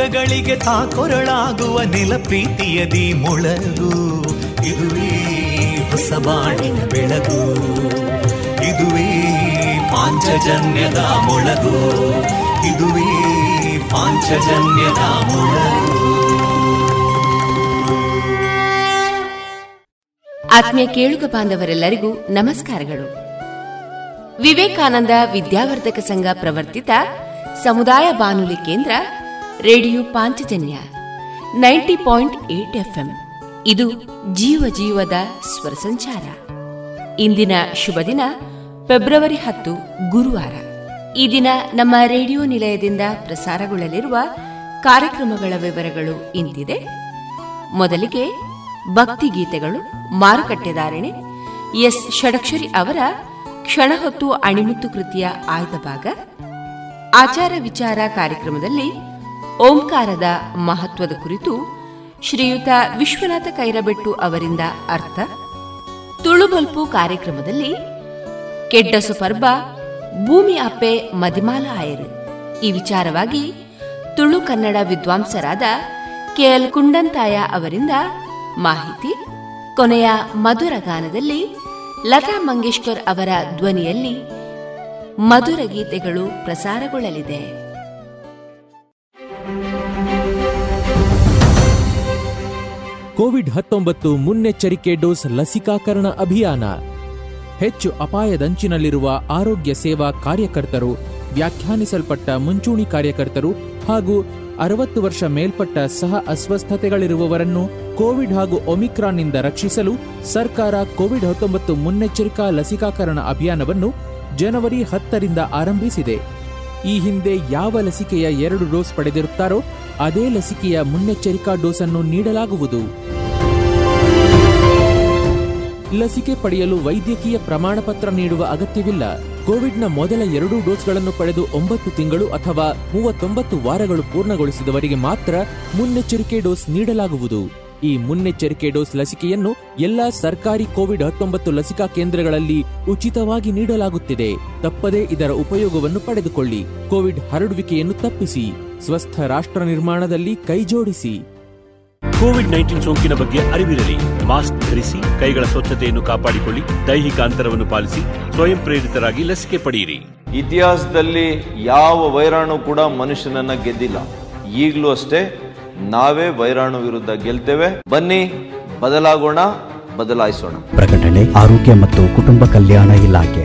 ದುಃಖಗಳಿಗೆ ತಾಕೊರಳಾಗುವ ನಿಲ ಪ್ರೀತಿಯದಿ ಮೊಳಗು. ಇದುವೇ ಹೊಸಬಾಣಿನ ಬೆಳಗು. ಇದುವೇ ಪಾಂಚಜನ್ಯದ ಮೊಳಗು. ಇದುವೇ ಪಾಂಚಜನ್ಯದ ಮೊಳಗು. ಆತ್ಮೀಯ ಕೇಳುಗ ಬಾಂಧವರೆಲ್ಲರಿಗೂ ನಮಸ್ಕಾರಗಳು. ವಿವೇಕಾನಂದ ವಿದ್ಯಾವರ್ಧಕ ಸಂಘ ಪ್ರವರ್ತಿತ ಸಮುದಾಯ ಬಾನುಲಿ ಕೇಂದ್ರ radio Panchajanya ninety point eight FM. ಇದು ಜೀವ ಜೀವದ ಸ್ವರ ಸಂಚಾರ. ಇಂದಿನ ಶುಭ ದಿನ ಫೆಬ್ರವರಿ ಹತ್ತು, ಗುರುವಾರ. ಈ ದಿನ ನಮ್ಮ ರೇಡಿಯೋ ನಿಲಯದಿಂದ ಪ್ರಸಾರಗೊಳ್ಳಲಿರುವ ಕಾರ್ಯಕ್ರಮಗಳ ವಿವರಗಳು ಇಂತಿದೆ. ಮೊದಲಿಗೆ ಭಕ್ತಿಗೀತೆಗಳು ಮಾರುಕಟ್ಟೆದಾರಣೆ ಎಸ್ ಷಡಕ್ಷರಿ ಅವರ ಕ್ಷಣ ಹೊತ್ತು ಅಣಿಮುತ್ತು ಕೃತಿಯ ಆಯ್ದ ಭಾಗ. ಆಚಾರ ವಿಚಾರ ಕಾರ್ಯಕ್ರಮದಲ್ಲಿ ಓಂಕಾರದ ಮಹತ್ವದ ಕುರಿತು ಶ್ರೀಯುತ ವಿಶ್ವನಾಥ ಕೈರಬೆಟ್ಟು ಅವರಿಂದ ಅರ್ಥ. ತುಳುಬಲ್ಪು ಕಾರ್ಯಕ್ರಮದಲ್ಲಿ ಕೆಡ್ಡಸು ಪರ್ಬ, ಭೂಮಿ ಅಪ್ಪೆ ಮದಿಮಾಲ ಆಯರು. ಈ ವಿಚಾರವಾಗಿ ತುಳು ಕನ್ನಡ ವಿದ್ವಾಂಸರಾದ ಕೆಎಲ್ ಕುಂಡಂತಾಯ ಅವರಿಂದ ಮಾಹಿತಿ. ಕೊನೆಯ ಮಧುರ ಗಾನದಲ್ಲಿ ಲತಾ ಮಂಗೇಶ್ಕರ್ ಅವರ ಧ್ವನಿಯಲ್ಲಿ ಮಧುರ ಗೀತೆಗಳು ಪ್ರಸಾರಗೊಳ್ಳಲಿದೆ. ಕೋವಿಡ್ ಹತ್ತೊಂಬತ್ತು ಮುನ್ನೆಚ್ಚರಿಕೆ ಡೋಸ್ ಲಸಿಕಾಕರಣ ಅಭಿಯಾನ. ಹೆಚ್ಚು ಅಪಾಯದಂಚಿನಲ್ಲಿರುವ ಆರೋಗ್ಯ ಸೇವಾ ಕಾರ್ಯಕರ್ತರು, ವ್ಯಾಖ್ಯಾನಿಸಲ್ಪಟ್ಟ ಮುಂಚೂಣಿ ಕಾರ್ಯಕರ್ತರು ಹಾಗೂ ಅರವತ್ತು ವರ್ಷ ಮೇಲ್ಪಟ್ಟ ಸಹ ಅಸ್ವಸ್ಥತೆಗಳಿರುವವರನ್ನು ಕೋವಿಡ್ ಹಾಗೂ ಒಮಿಕ್ರಾನ್ನಿಂದ ರಕ್ಷಿಸಲು ಸರ್ಕಾರ ಕೋವಿಡ್ ಹತ್ತೊಂಬತ್ತು ಮುನ್ನೆಚ್ಚರಿಕಾ ಲಸಿಕಾಕರಣ ಅಭಿಯಾನವನ್ನು ಜನವರಿ ಹತ್ತರಿಂದ ಆರಂಭಿಸಿದೆ. ಈ ಹಿಂದೆ ಯಾವ ಲಸಿಕೆಯ ಎರಡು ಡೋಸ್ ಪಡೆದಿರುತ್ತಾರೋ ಅದೇ ಲಸಿಕೆಯ ಮುನ್ನೆಚ್ಚರಿಕಾ ಡೋಸ್ ಅನ್ನು ನೀಡಲಾಗುವುದು. ಲಸಿಕೆ ಪಡೆಯಲು ವೈದ್ಯಕೀಯ ಪ್ರಮಾಣ ಪತ್ರ ನೀಡುವ ಅಗತ್ಯವಿಲ್ಲ. ಕೋವಿಡ್ನ ಮೊದಲ ಎರಡು ಡೋಸ್ಗಳನ್ನು ಪಡೆದು ಒಂಬತ್ತು ತಿಂಗಳು ಅಥವಾ ಮೂವತ್ತೊಂಬತ್ತು ವಾರಗಳು ಪೂರ್ಣಗೊಳಿಸಿದವರಿಗೆ ಮಾತ್ರ ಮುನ್ನೆಚ್ಚರಿಕೆ ಡೋಸ್ ನೀಡಲಾಗುವುದು. ಈ ಮುನ್ನೆಚ್ಚರಿಕೆ ಡೋಸ್ ಲಸಿಕೆಯನ್ನು ಎಲ್ಲಾ ಸರ್ಕಾರಿ ಕೋವಿಡ್ ಹತ್ತೊಂಬತ್ತು ಲಸಿಕಾ ಕೇಂದ್ರಗಳಲ್ಲಿ ಉಚಿತವಾಗಿ ನೀಡಲಾಗುತ್ತಿದೆ. ತಪ್ಪದೇ ಇದರ ಉಪಯೋಗವನ್ನು ಪಡೆದುಕೊಳ್ಳಿ. ಕೋವಿಡ್ ಹರಡುವಿಕೆಯನ್ನು ತಪ್ಪಿಸಿ. ಸ್ವಸ್ಥ ರಾಷ್ಟ್ರ ನಿರ್ಮಾಣದಲ್ಲಿ ಕೈಜೋಡಿಸಿ. ಕೋವಿಡ್ ನೈನ್ಟೀನ್ ಸೋಂಕಿನ ಬಗ್ಗೆ ಅರಿವಿರಲಿ. ಮಾಸ್ಕ್ ಧರಿಸಿ ಕೈಗಳ ಸ್ವಚ್ಛತೆಯನ್ನು ಕಾಪಾಡಿಕೊಳ್ಳಿ ದೈಹಿಕ ಅಂತರವನ್ನು ಪಾಲಿಸಿ ಸ್ವಯಂ ಪ್ರೇರಿತರಾಗಿ ಲಸಿಕೆ ಪಡೆಯಿರಿ. ಇತಿಹಾಸದಲ್ಲಿ ಯಾವ ವೈರಾಣು ಕೂಡ ಮನುಷ್ಯನನ್ನ ಗೆದ್ದಿಲ್ಲ. ಈಗಲೂ ಅಷ್ಟೇ ನಾವೇ ವೈರಾಣು ವಿರುದ್ಧ ಗೆಲ್ತೇವೆ. ಬನ್ನಿ ಬದಲಾಗೋಣ ಬದಲಾಯಿಸೋಣ. ಪ್ರಕಟಣೆ ಆರೋಗ್ಯ ಮತ್ತು ಕುಟುಂಬ ಕಲ್ಯಾಣ ಇಲಾಖೆ.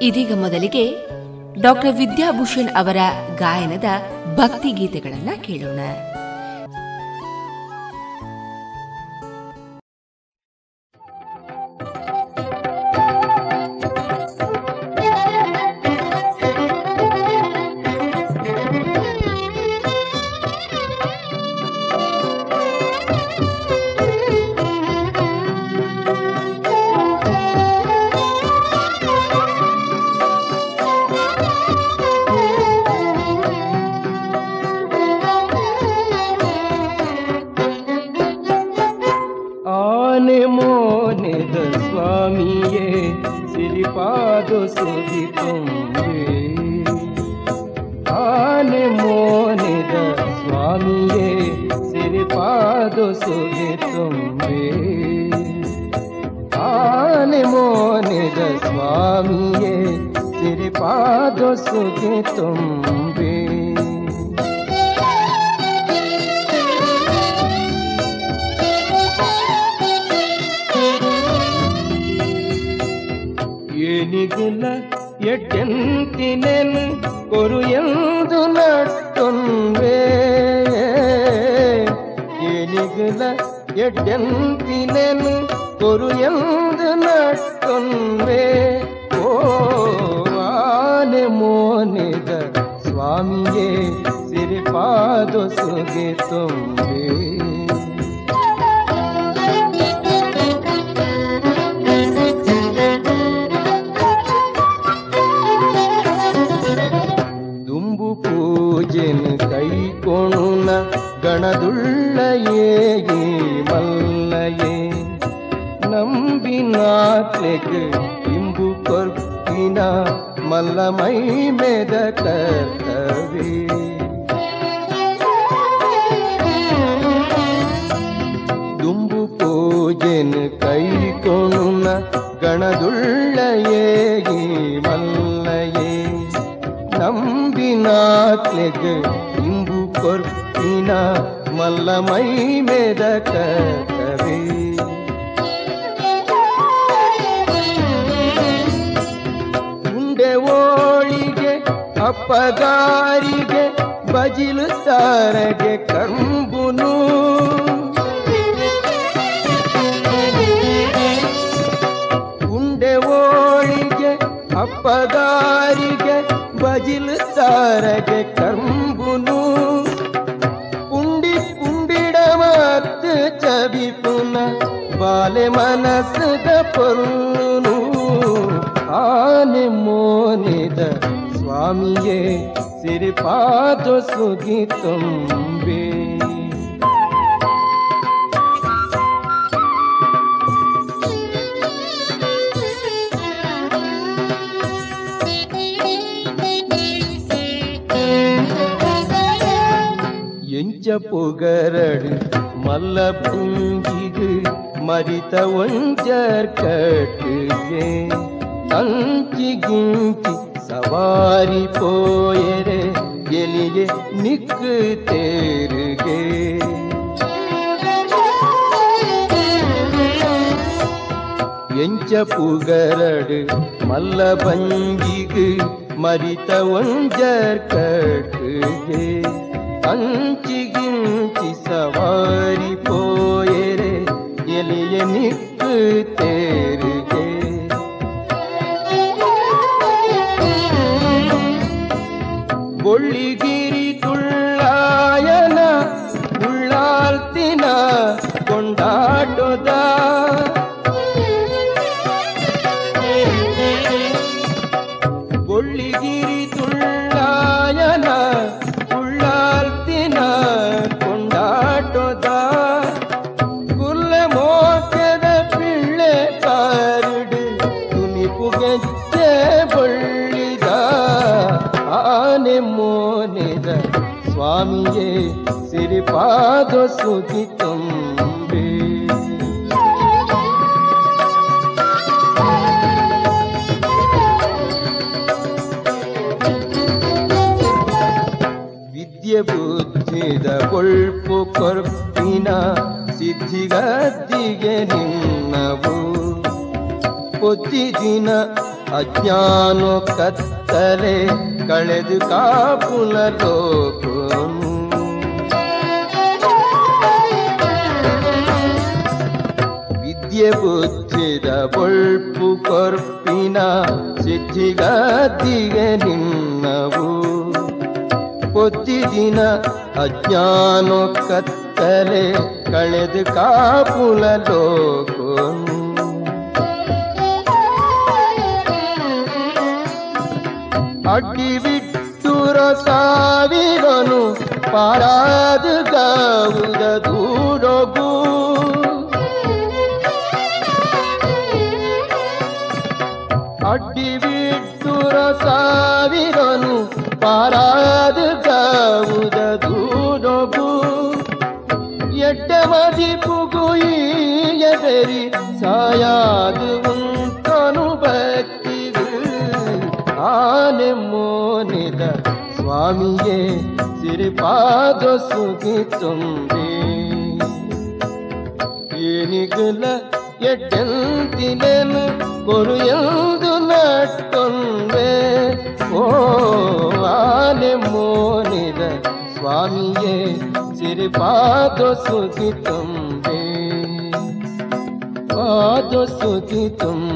ಇದೀಗ ಮೊದಲಿಗೆ ಡಾಕ್ಟರ್ ವಿದ್ಯಾಭೂಷಣ್ ಅವರ ಗಾಯನದ ಭಕ್ತಿ ಗೀತೆಗಳನ್ನ ಕೇಳೋಣ. ಉಂಡೆ ಓಳಿಗೆ ಅಪ್ಪಗಾರಿಗೆ ಬಜಿಲು ಸಾರಗೆ ಕಂಬುನು ಉಂಡೆ ಓಳಿಗೆ ಅಪ್ಪಗಾರಿಗೆ ಬಜಿಲು ಸಾರಗೆ ಕಂಬುನು ಪುಂಡಿ ಪುಂಡಿಡ ಮತ್ತು ಚಬಿ ಪುನ ಬಾಲೆ ಮನಸ್ಸದ ಪೊರು சாமியே சிரிப்பாதோ சுகி தும்பே. எஞ்ச புகரடு மல்ல புஞ்சிகு மறித்த ஒஞ்சர் கட்டுகே தஞ்சி கிஞ்சி வாரிப்போயரே எளிய நிக்கு தேருகே. எஞ்ச புகரடு மல்ல பங்கிகு மறித்த ஒஞ்சர் கட்டுகே. அன் का पुल ಆಗೋ ಸುಗಿ ತುಂಬಿ ಏನಿಗಲ ಎಟ್ಟಂತಿನೇನು ಕೊರು ಎಂದು ನಟ್ಕೊಂಡೆ ಓ ಆನೆ ಮೋನಿದ ಸ್ವಾಮಿಯೇ ಸಿರಿಪಾದೋ ಸುಗಿ ತುಂಬೆ ಪಾದೋ ಸುಗಿ ತುಂಬ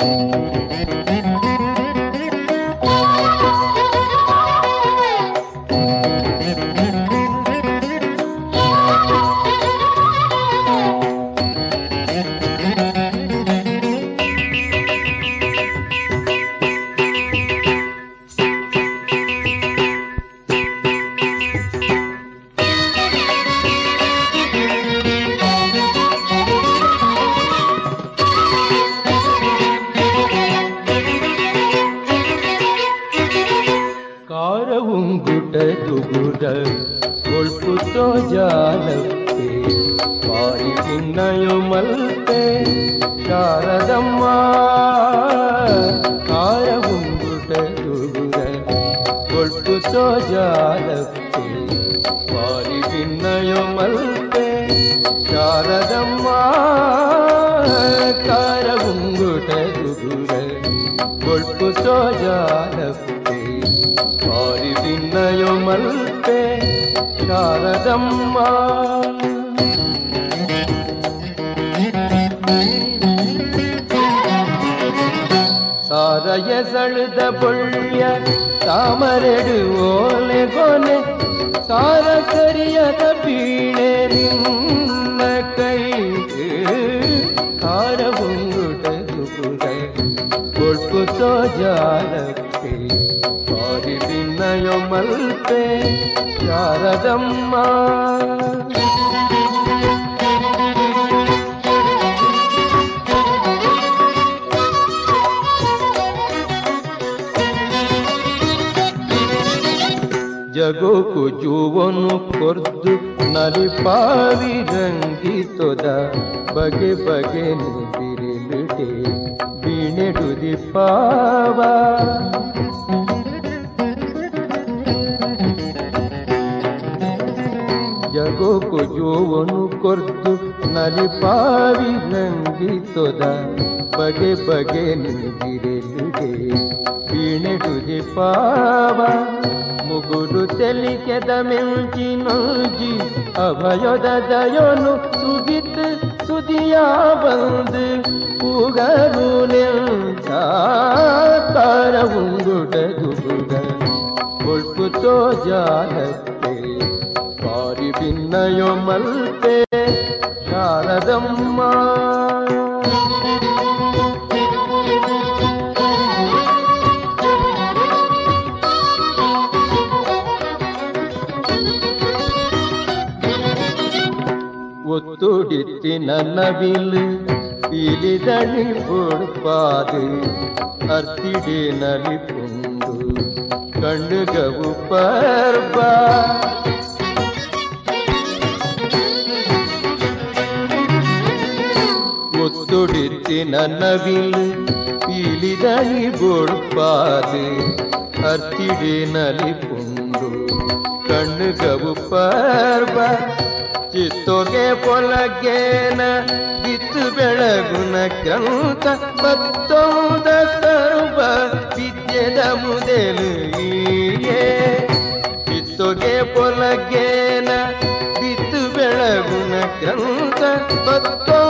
Thank you. ತಾಮರೆಡು ಓಲೆ వీణుడిది పావ ముగుడు తెలికెదమించినుజి అభయోదయోను సుగిత్ సుదియాబంద్ పూగరు తార ఉండుట దుగుడ కొల్పుతో జాలతే వారి భిన్నయో మల్తే శారదమ్మా ಸುತ್ತಿ ನನ್ನವಿಲು ಇಲಿದಳಿ ಕೊಡ್ಪಾದು ಅರ್ತಿಡೆ ನಲಿಪುಂದು ಕಣ್ಣುಗವು ಪರ್ಬಾ ಮುತ್ತುಡಿತ್ತಿ ನನ್ನವಿಲು ಇಲಿದಳಿ ಕೊಡ್ಪಾದು ಅರ್ತಿಡೆ ನಲಿಪುಂದು ಕಣ್ಣುಗವು ಪರ್ಬಾ ಚಿತ್ತೊಗೆ ಪೊಲಗೇನ ಬಿತ್ತು ಬೆಳಗುನ ಕ್ರಂತ ಮತ್ತೊಂದ ಸರ್ವ ವಿದ್ಯದ ಮುದೆಲು ಈಯೇ. ಪೊಲಗೇನ ಬಿತ್ತು ಬೆಳಗುನ ಕ್ರಂತ ಮತ್ತೊಂದ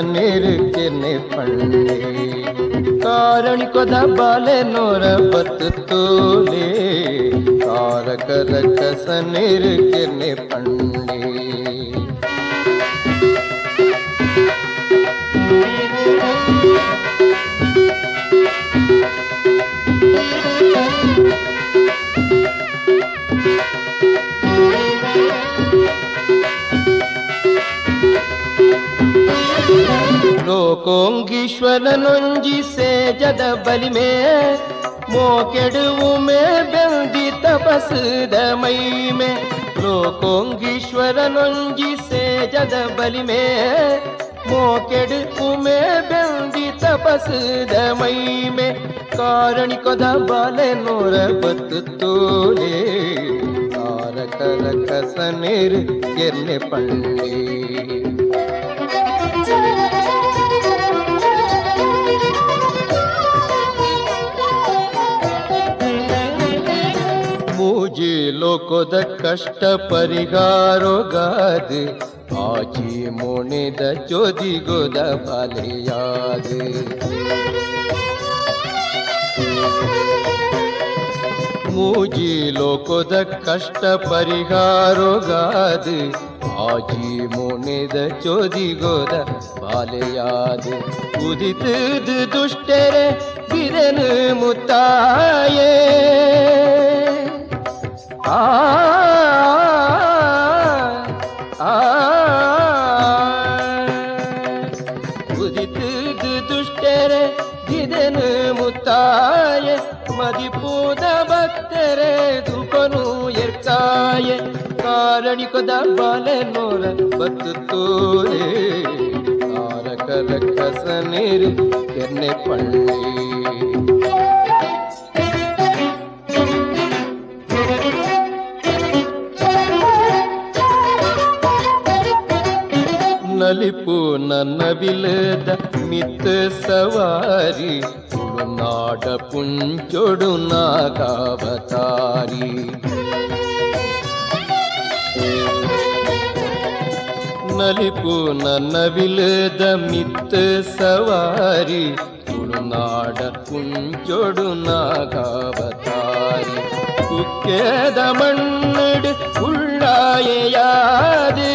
ಕಸ ಪಳ್ಳೆ. ಕಾರಣಿಕದ ಬಾಲೆ ನೋರ ಬತ್ತು ತೋಲೆ. ಕಾರಕರ ಕಸ ನೆರುಕೆನೆ ಪಂಡೆ ಲೋಕೋಂಗೀಶ್ವರನೊಂಜಿ ಸೇಜದ ಬಲಿಮೆ ಮೋಕೆಡುವು ಮೇ ಬೆಂದಿ ತಪಸ್ದ ಮೈಮೆ ಲೋಕೋಂಗೀಶ್ವರನೊಂಜಿ ಸೇಜದ ಬಲಿಮೆ ಮೋಕೆಡು ಉಮೆ ಬೆಂದಿ ತಪಸ್ದ ಮೈಮೆ ಕಾರಣಿಕೊದ ಬಾಲೆ ನೂರ ಬತ್ತು ತೋಲೆ ತಾರಕರ ಕಸ ನೀರು ಎನ್ನೆ ಪಳ್ಳಿ ಲೋಕದ ಕಷ್ಟ ಪರಿಹಾರೋಗಾದ ಆಜಿ ಮುಣಿದ ಚೋದಿಗೋದ ಬಲಿಯಾದ. ಮೂಜಿ ಲೋಕದ ಕಷ್ಟ ಪರಿಹಾರೋಗಾದ ಆಜಿ ಮುಣಿದ ಚೋದಿಗೋದ ಬಾಲೆಯಾದ. ಉದಿತದ ದುಷ್ಟರೆ, ಬಿರನು ಮುತ್ತಾಯೇ. ಕಾರಣಿಕೊದ ಬಾಲೆ ನೋರ ಬತ್ತು ತೋರೆ ತಾರಕರ ಕಸ ನೀರು ಕೆನ್ನೆ ಪಳ್ಳಿ ನಲಿಪು ನನ್ನ ಬಿಲದ ಮಿತ್ತ ಸವಾರಿ ತುಳುನಾಡ ಪುಂಚೊಡು ನಾಗಾವತಾರಿ ನಲಿಪು ನನ್ನ ಬಿಲದ ಮಿತ್ತ ಸವಾರಿ ತುಳುನಾಡ ಪುಂಚೊಡು ನಾಗಾವತಾರಿ ಕುಕ್ಕೆದ ಮಣ್ಣಡು ಉಳ್ಳಾಯೆಯಾದೆ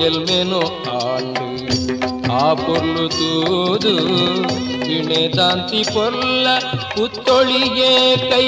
ಕೆಲ್ಮೇನು ಆಳು ಆ ಪೊಲ್ಲು ತೂದು ಇಣೆ ತಾಂತಿ ಪೊಲ್ಲ ಕುತ್ತೊಳಿಗೆ ಕೈ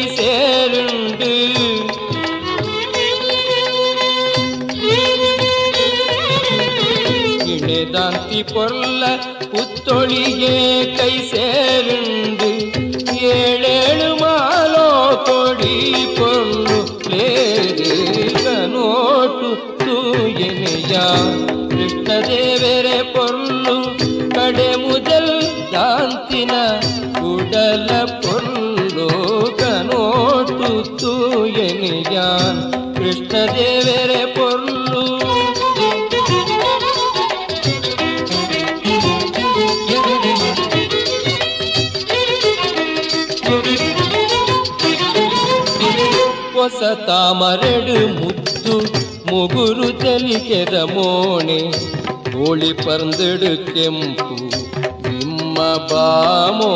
ಮೋಣೆ ಕೋಳಿ ಪರ್ಂದಿಡು ಕೆಂಪು ನಿಮ್ಮ ಬಾಮೋ,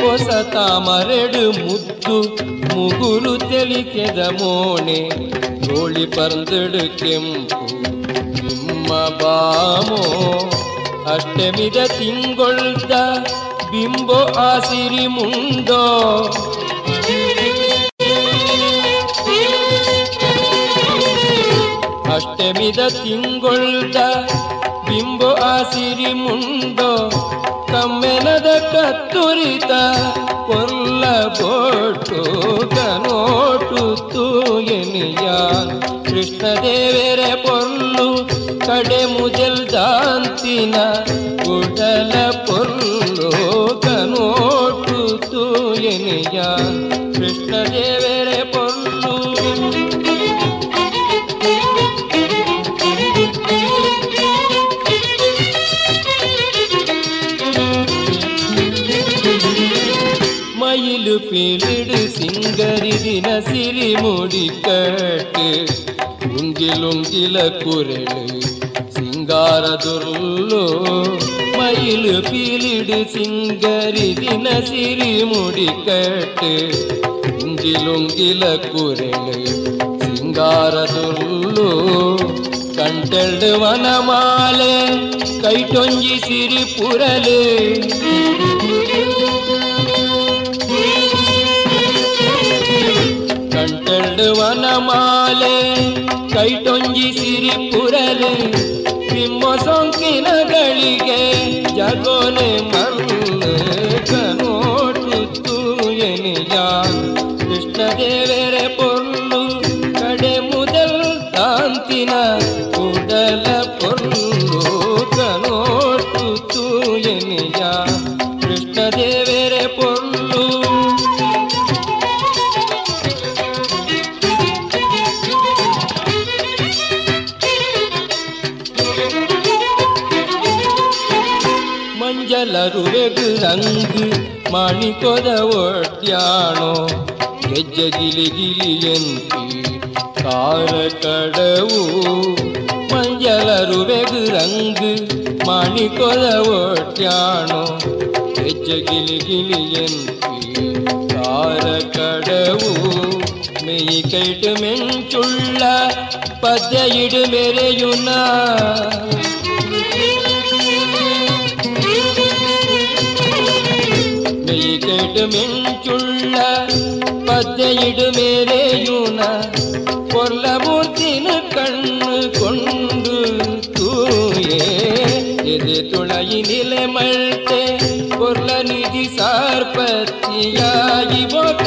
ಹೊಸ ತಾಮರೆಡು ಮುದ್ದು ಮುಗುರು ತೆಲಿಕೆದ ಮೋಣೆ ಕೋಳಿ ಪರ್ಂದಿಡು ಕೆಂಪು ನಿಮ್ಮ ಬಾಮೋ. ಅಷ್ಟಮಿದ ತಿಂಗೊಳ್ದ ಬಿಂಬೋ ಆಸಿರಿ ಮುಂಡೋ ಅಷ್ಟಮಿದ ತಿಂಗೊಳ್ದ ಬಿಂಬು ಆಸಿರಿ ಮುಂಡೋ ಕಮ್ಮೆನದ ಕತ್ತುರಿತ ಕೊಲ್ಲ ಬೋಟು ಕನೋಟು ತೂಯನಿಯ ಕೃಷ್ಣದೇವರ ಪೊಲ್ಲು ಕಡೆ ಮುಜಲ್ ದಾಂತಿನ ಕುಡಲ முடிக்கட்டு உங்கிலுங்கில குரலு சிங்காரதுருள்ளோ மயிலு பீலிடு சிங்கரி தின சிறி முடிக்கட்டு உங்கிலுங்கில குரலு சிங்காரதுருள்ளோ கண்டெடு வனமாலே கைட்டொங்கி சிரிப்புரலே. ಪುರಲೆ ಕಂಟೆಲ್ಡು ವನಮಾಲೆ ಕೈಟೊಂಜಿ ಸಿರಿ ಪುರಲೆ ನಿಮ್ಮ ಸೊಂಕಿನಗಳಿಗೆ ಜಗೋನೆ ಮಲ್ಲು ಕನೋಟುತ್ತು ಎನಿಯ ಕೃಷ್ಣದೇವರ ಪೊರ್ಲು ಮಾಣಿಕದ ಒಡ್ಯಾಣೋ ಗೆಜ್ಜೆ ಗಿಲಿ ಗಿಲಿಯಂತಿ ಕಾಲ ಕಡವು ಮಂಜಲರು ಬೆಗುರಂಗು ಮಾಣಿಕದ ಒಡ್ಯಾಣೋ ಗೆಜ್ಜೆ ಗಿಲಿ ಗಿಲಿಯಂತಿ கார கடவு மெய் கேட்டு மென்சுள்ள பத்தையிடு மெறையுனா வேடுமெஞ்சுள்ள பத்தையிடுமேலேயுன பொல்லமூர்த்தினு கண்ணு கொண்டு தூயே. எது துணையினிலே மழ்த்தே பொருள நிதி சார்பத்தியாகி போட்ட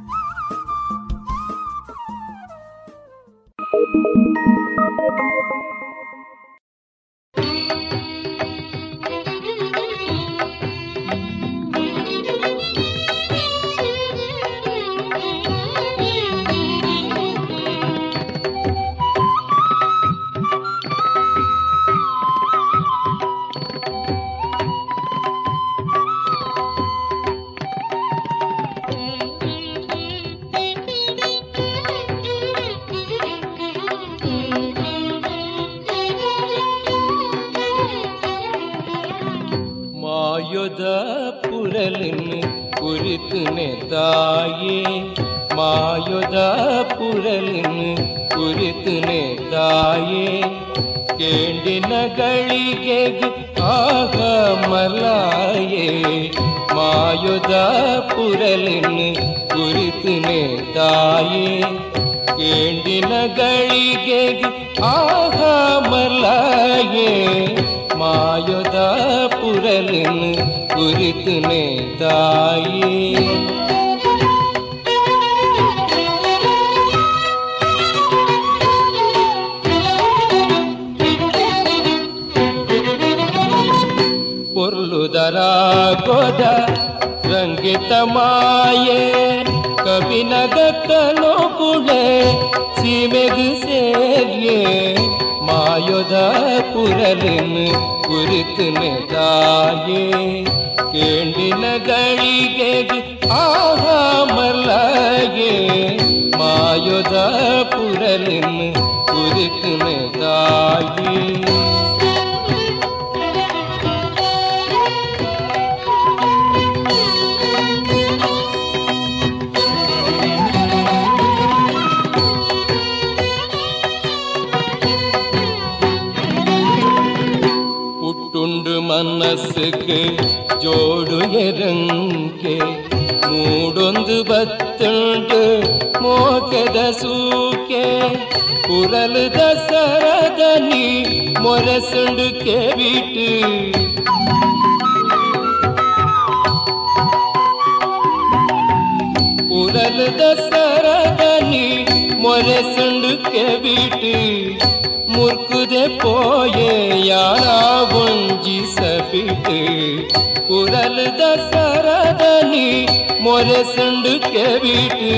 ಮೊರೆ ಸಂಡು ಕೆವಿಟ್ಟು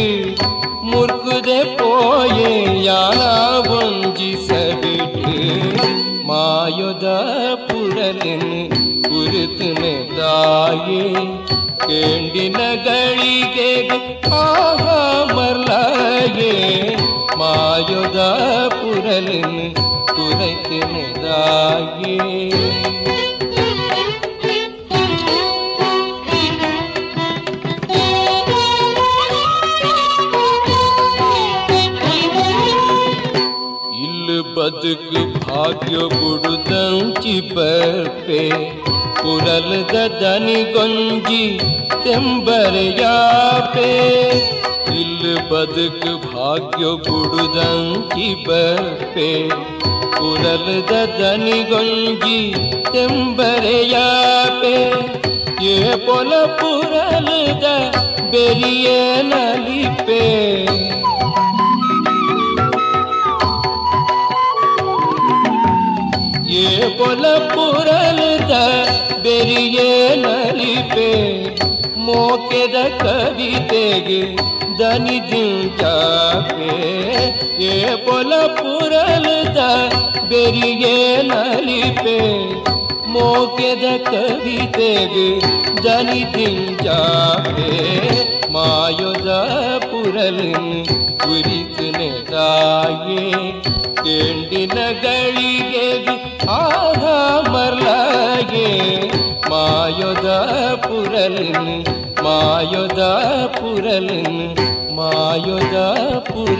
ಮುರ್ಕುದೆ ಪೋಯೆ ಯಾರ ಒಂಜಿಸಬಿಟ್ಟು ಮಾಯೊದ ಪುರಲಿನ್ ಕುರಿತನೆ ತಾಯೇ ಕೇಂಡಿನ ಗಳಿಗೆ ಆಹ ಮರ್ಲಾಯೇ ಮಾಯೊದ ಪುರಲಿನ್ ಕುರೈತನೆ ತಾಯೇ ಇಲ್ಲು ಬದುಕು ಭಾಗ್ಯ ಬುಡುದಂಚಿ ಬರ್ಪೆ ಕುರಲದ ದನಿಗೊಂಜಿ ತೆಂಬರೆಯಾಪೆ ಇಲ್ಲು ಬದುಕು ಭಾಗ್ಯ ಬುಡುದಂಚಿ ಬರ್ಪೆ ಕುರಲದ ದನಿಗೊಂಜಿ ತೆಂಬರೆಯಾಪೆ ಏ ಪೊಲ ಪುರಲದ ಬೆರಿಯೇ ನಲಿಪೆ ಪೊಲ ಬೆರಿಯೇ ನಲಿಪೆ, ಮೋಕೆದ ಕವಿತೆಗೆ ದನಿ ದಿಂಚಾಪೆ ಏ ಪೊಲ ಪುರಲದ ಬೆರಿಯೇ ನಲಿಪೆ, ಮೋಕೆದ ಕವಿತೆಗೆ ದನಿ ದಿಂಚಾಪೆ ಮಾಯೊದ ಪುರಲಿನ್ ಕುರಿತನೆ ತಾಯೇ ಕೇಂಡಿನ ಗಳಿಗೆ पुर मायोदा द मायोदा मयो द पुर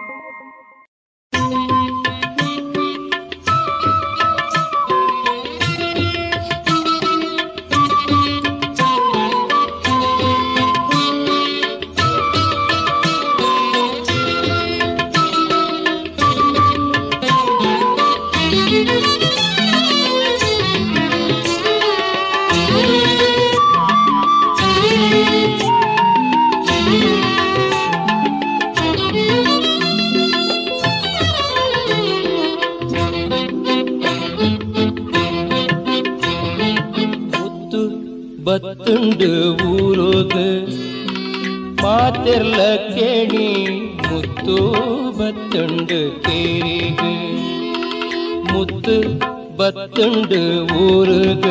ಬತ್ತುಂಡು ಊರೋಗ ಮಾತೆರ್ಲ ಕೇಣಿ ಮುತ್ತು ಬತ್ತುಂಡು ಕೇರಿಗ ಮುತ್ತು ಬತ್ತುಂಡು ಊರುಗ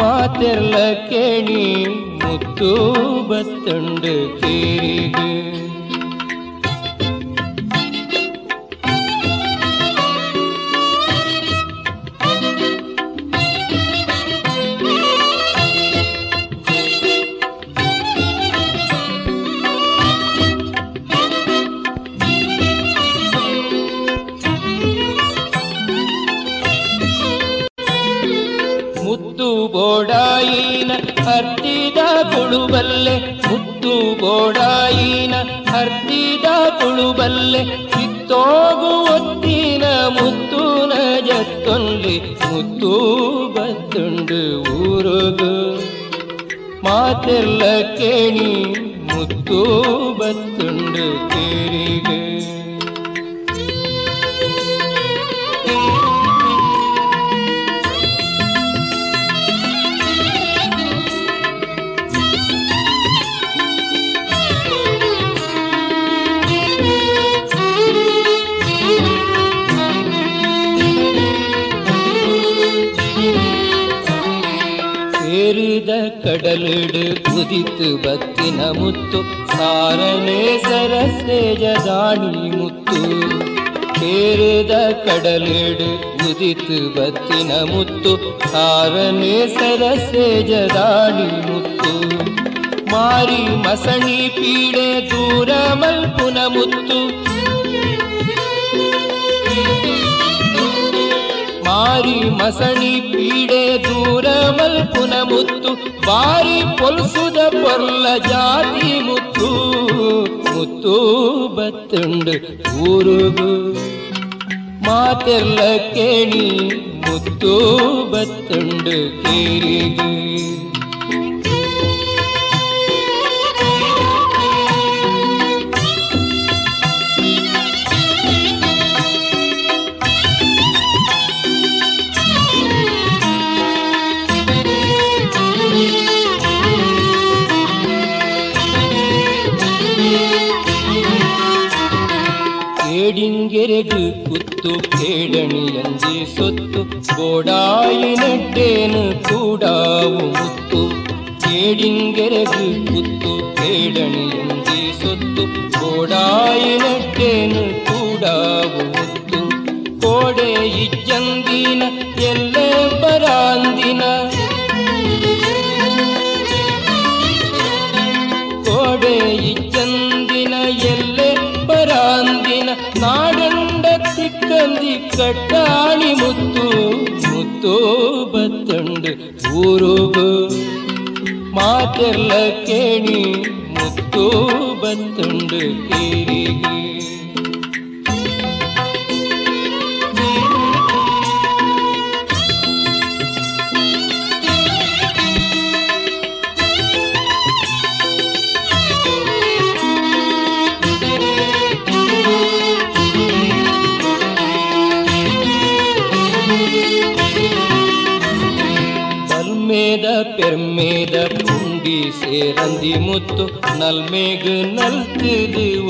ಮಾತೆರ್ಲ ಕೇಣಿ ಮುತ್ತು ಬತ್ತುಂಡು ಕೇರಿಗ ಕುಳುಬಲ್ಲೆ ಕಿತ್ತೋಗು ಒತ್ತಿನ ಮುತ್ತುನ ಜತ್ತೊಲ್ಲಿ ಮುತ್ತು ಬತ್ತುಂಡು ಊರುಗು. ಮಾತೆಲ್ಲ ಕೇಣಿ ಉದಿತು ಬತ್ತಿನ ಮುತ್ತು, ಸಾರನೆ ದಾಣಿ ಮುತ್ತು. ಸೇರಿದ ಕಡಲಿಡು ಉದಿತು ಬತ್ತಿನ ಮುತ್ತು, ಸಾರನೆ ಸರಸೇಜ ದಾಣಿ ಮುತ್ತು. ಮಾರಿ ಮಸಣಿ ಪೀಡೆ ದೂರ ಮಲ್ಪುನ ಮುತ್ತು ಮಾರಿ ಮಸಣಿ ಪೀಡೆ ದೂರ ಮಲ್ಪುನ ಮುತ್ತು ಬಾರಿ ಪೊಲ್ಸುದ ಪೊರ್ಲ ಜಾತಿ ಮುತ್ತು ಮುತ್ತು ಬತ್ತುಂಡು ಊರುಗು. ಮಾತೆಲ್ಲ ಕೇಳಿ ಮುತ್ತು ಬತ್ತುಂಡು ಕೇರಿಗು ಸೊತ್ತು ಗೋಡಾಯಿ ನಡ್ಡೇನು ಕೂಡಾವು ಮುತ್ತು. ಕೇಡಿಂಗೆರೆಗು ಕುತ್ತು ಕೇಡಣಿಯಂಜಿ ಸೊತ್ತು. ಗೋಡಾಯಿ ನಡ್ಡೇನು ಕೂಡಾವು ಮುತ್ತು. ಕೋಡೆ ಇಜ್ಜಂದಿನ ಎಲ್ಲೆ ಬರಾಂದಿನ ಕೋಡೆ ಇಜ್ಜಂದಿನ ಎಲ್ಲೆ ಪರಾಂದಿನ ನಾಡಂಡ ಬತ್ತಂಡು ಊರುಗು. ಮಾತೆಲ್ಲ ಕೇಣಿ ಮುತ್ತು ಕೇರಿಗೆ முத்து ಮುತ್ತು, ನಲ್ಮೇಗ್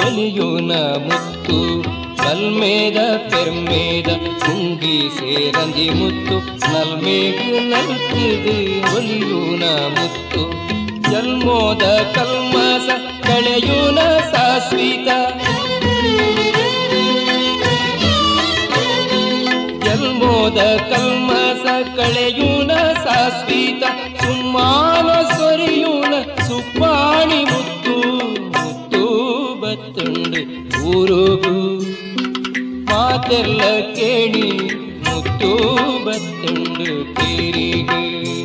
ஒலியுன முத்து ಮುತ್ತು. பெருமேத ಪೆರ್ಮೇದ சேரந்தி ಸೇರಂದಿ ಮುತ್ತು, ನಲ್ಮೇಗ್ ஒலியுன முத்து ಮುತ್ತು. கல்மாச ಕಲ್ಮಸ சாஸ்வீத ಸಾಸ್ವಿತ ಜನ್ಮೋದ ಕಲ್ಮಸ ಕಳೆಯುನ ಸಾಸ್ವಿತ ಸುಮ್ಮಾನ ಸೊರಿಯುನ ಊರುಗು. ಮಾತೆಲ್ಲ ಕೇಳಿ ಮುತ್ತು ಬತ್ತುಂಡು ಕೇರಿಗೆ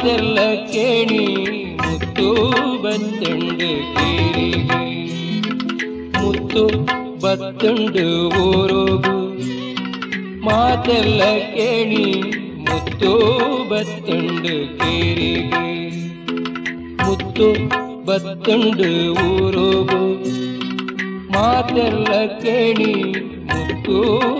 ಮಾತೆಲ್ಲ ಕೇಳಿ, ಮುತ್ತು ಬತ್ತಂಡೆ ಕೇಳಿ. ಮುತ್ತು ಬತ್ತಂಡು ಊರೋಗು. ಮಾತೆಲ್ಲ ಕೇಳಿ, ಮುತ್ತು ಬತ್ತಂಡು ಕೇರಿಗೆ ಮುತ್ತು ಬತ್ತಂಡು ಊರೋಗು. ಮಾತೆಲ್ಲ ಕೇಳಿ, ಮುತ್ತು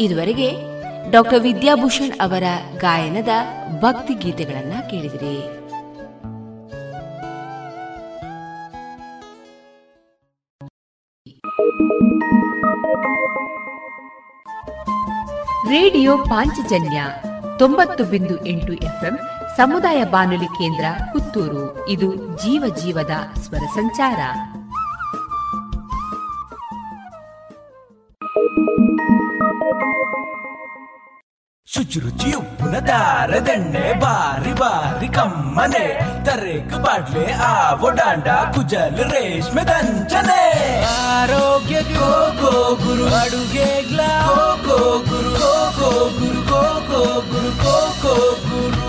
ಇದುವರೆಗೆ ಡಾಕ್ಟರ್ ವಿದ್ಯಾಭೂಷಣ್ ಅವರ ಗಾಯನದ ಭಕ್ತಿ ಗೀತೆಗಳನ್ನ ಕೇಳಿದಿರಿ. ರೇಡಿಯೋ ಪಾಂಚಜನ್ಯ ತೊಂಬತ್ತು ಬಿಂದು ಎಂಟು ಎಫ್ಎಂ ಸಮುದಾಯ ಬಾನುಲಿ ಕೇಂದ್ರ ಪುತ್ತೂರು. ಇದು ಜೀವ ಜೀವದ ಸ್ವರ ಸಂಚಾರ. ಶುಚಿರುಚಿ ಉಪ್ಪಿನ ದಾರದೆಣ್ಣೆ ಬಾರಿ ಬಾರಿ ಕಮ್ಮನೆ ತರೇಕ ಬಾಡ್ಲೆ ಆ ಒಡಾಂಡ ಕುಜಲ್ ರೇಷ್ಮೆ ದಂಚನೆ ಆರೋಗ್ಯ ಗೋ ಗೋ ಗುರು ಅಡುಗೆ ಗ್ಲಾ ಗೋ ಗುರು ಗೋ ಗೋ ಗುರು ಗೋ ಗೋ ಗುರು ಗೋ ಗೋ ಗುರು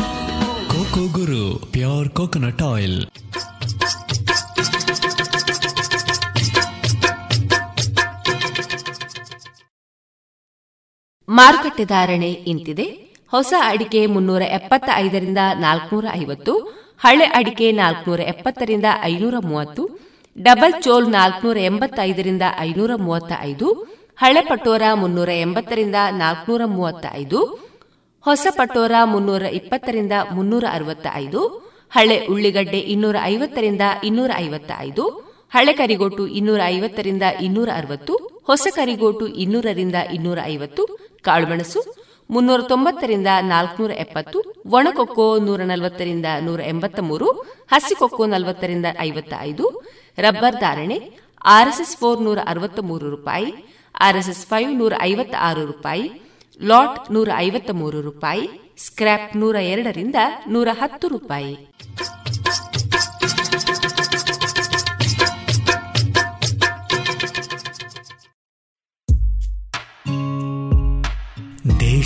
coco Guru pure coconut oil ಮಾರುಕಟ್ಟೆ ಧಾರಣೆ ಇಂತಿದೆ. ಹೊಸ ಅಡಿಕೆ ಮುನ್ನೂರ ಎಪ್ಪತ್ತ ಐದರಿಂದ ನಾಲ್ಕನೂರ ಐವತ್ತು, ಹಳೆ ಅಡಿಕೆ ನಾಲ್ಕನೂರ ಎಪ್ಪತ್ತರಿಂದ ಐನೂರ ಮೂವತ್ತು, ಡಬಲ್ ಚೋಲ್ ನಾಲ್ಕನೂರ ಎಂಬತ್ತೈದರಿಂದ ಐನೂರ ಮೂವತ್ತ ಐದು ಹಳೆ ಪಟೋರ ಮುನ್ನೂರ ಎಂಬತ್ತರಿಂದ ನಾಲ್ಕನೂರ ಮೂವತ್ತ ಐದು ಹೊಸ ಪಟೋರ ಮುನ್ನೂರ ಇಪ್ಪತ್ತರಿಂದ ಮುನ್ನೂರ ಅರವತ್ತ ಐದು ಹಳೆ ಉಳ್ಳಿಗಡ್ಡೆ ಇನ್ನೂರ ಐವತ್ತರಿಂದ ಇನ್ನೂರ ಐವತ್ತ ಐದು ಹಳೆ ಕರಿಗೋಟು ಇನ್ನೂರ ಐವತ್ತರಿಂದ ಇನ್ನೂರ ಅರವತ್ತು, ಹೊಸ ಕರಿಗೋಟು ಇನ್ನೂರರಿಂದ ಇನ್ನೂರ ಐವತ್ತು ಕಾಳುಮೆಣಸು ಮುನ್ನೂರ ತೊಂಬತ್ತರಿಂದ ನಾಲ್ಕನೂರ ಎಪ್ಪತ್ತು ಒಣಕೊಕ್ಕೋ ನೂರ ನಲವತ್ತರಿಂದ ನೂರ ಎಂಬತ್ತ ಮೂರು ಹಸಿಕೊಕ್ಕೋ ನಲವತ್ತರಿಂದ ಐವತ್ತ ಐದು ರಬ್ಬರ್ ಧಾರಣೆ, ಆರ್ಎಸ್ಎಸ್ ಫೋರ್ ನೂರ ಅರವತ್ತ ಮೂರು ರೂಪಾಯಿ, ಆರ್ಎಸ್ಎಸ್ ಫೈವ್ ನೂರ ಐವತ್ತ ಆರು ರೂಪಾಯಿ, ಲಾಟ್ ನೂರ ಐವತ್ತ ಮೂರು ರೂಪಾಯಿ ಸ್ಕ್ರಾಪ್ ನೂರ ಎರಡರಿಂದ ನೂರ ಹತ್ತು ರೂಪಾಯಿ.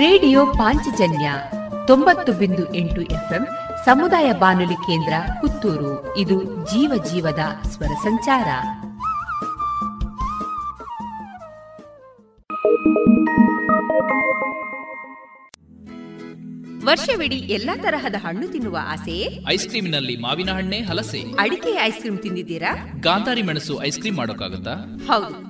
ರೇಡಿಯೋ ಪಾಂಚಜನ್ಯ ತೊಂಬತ್ತು ಬಿಂದು ಎಂಟು ಎಫ್ಎಂ ಸಮುದಾಯ ಬಾನುಲಿ ಕೇಂದ್ರ ಪುತ್ತೂರು. ಇದು ಜೀವ ಜೀವದ ಸ್ವರ ಸಂಚಾರ. ವರ್ಷವಿಡೀ ಎಲ್ಲಾ ತರಹದ ಹಣ್ಣು ತಿನ್ನುವ ಆಸೆಯೇ ಐಸ್ ಕ್ರೀಮಿನಲ್ಲಿ ಮಾವಿನ ಹಣ್ಣೆ ಹಲಸೆ. ಅಡಿಕೆ ಐಸ್ ಕ್ರೀಮ್ ತಿಂದಿದ್ದೀರಾ? ಗಾಂಧಾರಿ ಮೆಣಸು ಐಸ್ ಕ್ರೀಮ್ ಮಾಡೋಕ್ಕಾಗತ್ತಾ? ಹೌದು.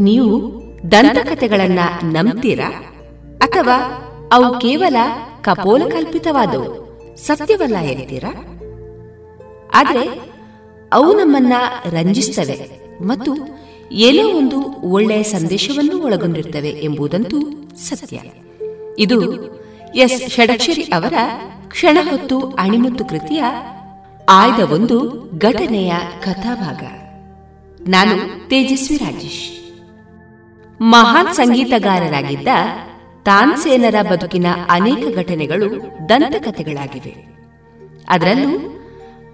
ನೀವು ದಂತಕಥೆಗಳನ್ನ ನಂಬ್ತೀರಾ? ಅಥವಾ ಅವು ಕೇವಲ ಕಪೋಲ ಕಲ್ಪಿತವಾದವು ಸತ್ಯವಲ್ಲ ಹೇಳ್ತೀರಾ ಆದರೆ ಅವು ನಮ್ಮನ್ನ ರಂಜಿಸ್ತವೆ ಮತ್ತು ಏನೋ ಒಂದು ಒಳ್ಳೆಯ ಸಂದೇಶವನ್ನು ಒಳಗೊಂಡಿರ್ತವೆ ಎಂಬುದಂತೂ ಸತ್ಯ. ಇದು ಎಸ್. ಷಡಕ್ಷರಿ ಅವರ ಕ್ಷಣ ಹೊತ್ತು ಅಣಿಮುತ್ತು ಕೃತಿಯ ಆಯ್ದ ಒಂದು ಘಟನೆಯ ಕಥಾಭಾಗ. ನಾನು ತೇಜಸ್ವಿ ರಾಜೇಶ್. ಮಹಾನ್ ಸಂಗೀತಗಾರರಾಗಿದ್ದ ತಾನ್ಸೇನರ ಬದುಕಿನ ಅನೇಕ ಘಟನೆಗಳು ದಂತಕಥೆಗಳಾಗಿವೆ. ಅದರಲ್ಲೂ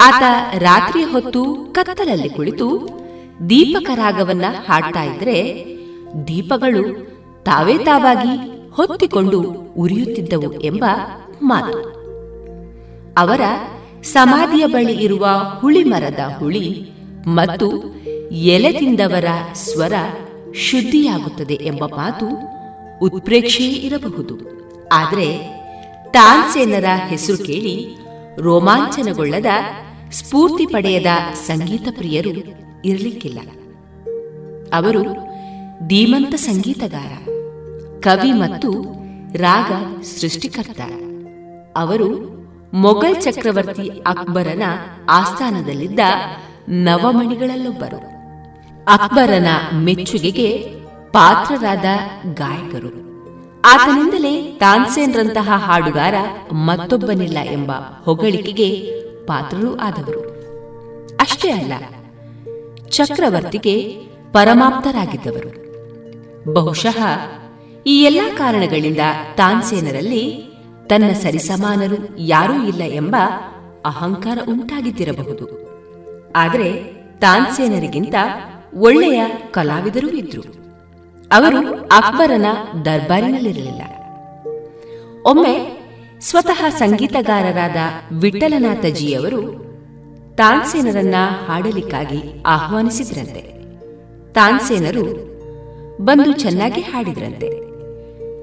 ಆತ ರಾತ್ರಿ ಹೊತ್ತು ಕತ್ತಲಲ್ಲಿ ಕುಳಿತು ದೀಪಕ ರಾಗವನ್ನ ಹಾಡ್ತಾ ಇದ್ರೆ ದೀಪಗಳು ತಾವೇ ತಾವಾಗಿ ಹೊತ್ತಿಕೊಂಡು ಉರಿಯುತ್ತಿದ್ದವು ಎಂಬ ಮಾತು. ಅವರ ಸಮಾಧಿಯ ಬಳಿ ಇರುವ ಹುಳಿ ಮರದ ಹುಳಿ ಮತ್ತು ಎಲೆ ತಿಂದವರ ಸ್ವರ ಶುದ್ಧಿಯಾಗುತ್ತದೆ ಎಂಬ ಮಾತು ಉತ್ಪ್ರೇಕ್ಷೆಯೇ ಇರಬಹುದು. ಆದರೆ ತಾನ್ಸೇನರ ಹೆಸರು ಕೇಳಿ ರೋಮಾಂಚನಗೊಳ್ಳದ ಸ್ಫೂರ್ತಿ ಪಡೆಯದ ಸಂಗೀತ ಪ್ರಿಯರು ಇರಲಿಕ್ಕಿಲ್ಲ. ಅವರು ಧೀಮಂತ ಸಂಗೀತಗಾರ, ಕವಿ ಮತ್ತು ರಾಗ ಸೃಷ್ಟಿಕರ್ತ. ಅವರು ಮೊಘಲ್ ಚಕ್ರವರ್ತಿ ಅಕ್ಬರನ ಆಸ್ಥಾನದಲ್ಲಿದ್ದ ನವಮಣಿಗಳಲ್ಲೊಬ್ಬರು. ಅಕ್ಬರನ ಮೆಚ್ಚುಗೆಗೆ ಪಾತ್ರರಾದ ಗಾಯಕರು. ಆತನಿಂದಲೇ ತಾನ್ಸೇನ್ರಂತಹ ಹಾಡುಗಾರ ಮತ್ತೊಬ್ಬನಿಲ್ಲ ಎಂಬ ಹೊಗಳಿಕೆಗೆ ಪಾತ್ರರೂ ಆದವರು. ಅಷ್ಟೇ ಅಲ್ಲ, ಚಕ್ರವರ್ತಿಗೆ ಪರಮಾಪ್ತರಾಗಿದ್ದವರು. ಬಹುಶಃ ಈ ಎಲ್ಲ ಕಾರಣಗಳಿಂದ ತಾನ್ಸೇನರಲ್ಲಿ ತನ್ನ ಸರಿಸಮಾನರು ಯಾರೂ ಇಲ್ಲ ಎಂಬ ಅಹಂಕಾರ ಉಂಟಾಗಿದ್ದಿರಬಹುದು. ಆದರೆ ತಾನ್ಸೇನರಿಗಿಂತ ಒಳ್ಳೆಯ ಕಲಾವಿದರೂ ಇದ್ರು ಅವರು ಅಕ್ಬರನ ದರ್ಬಾರಿನಲ್ಲಿರಲಿಲ್ಲ. ಒಮ್ಮೆ ಸ್ವತಃ ಸಂಗೀತಗಾರರಾದ ವಿಠಲನಾಥಜಿಯವರು ತಾನ್ಸೇನರನ್ನ ಹಾಡಲಿಕ್ಕಾಗಿ ಆಹ್ವಾನಿಸಿದ್ರಂತೆ. ತಾನ್ಸೇನರು ಬಂದು ಚೆನ್ನಾಗಿ ಹಾಡಿದ್ರಂತೆ.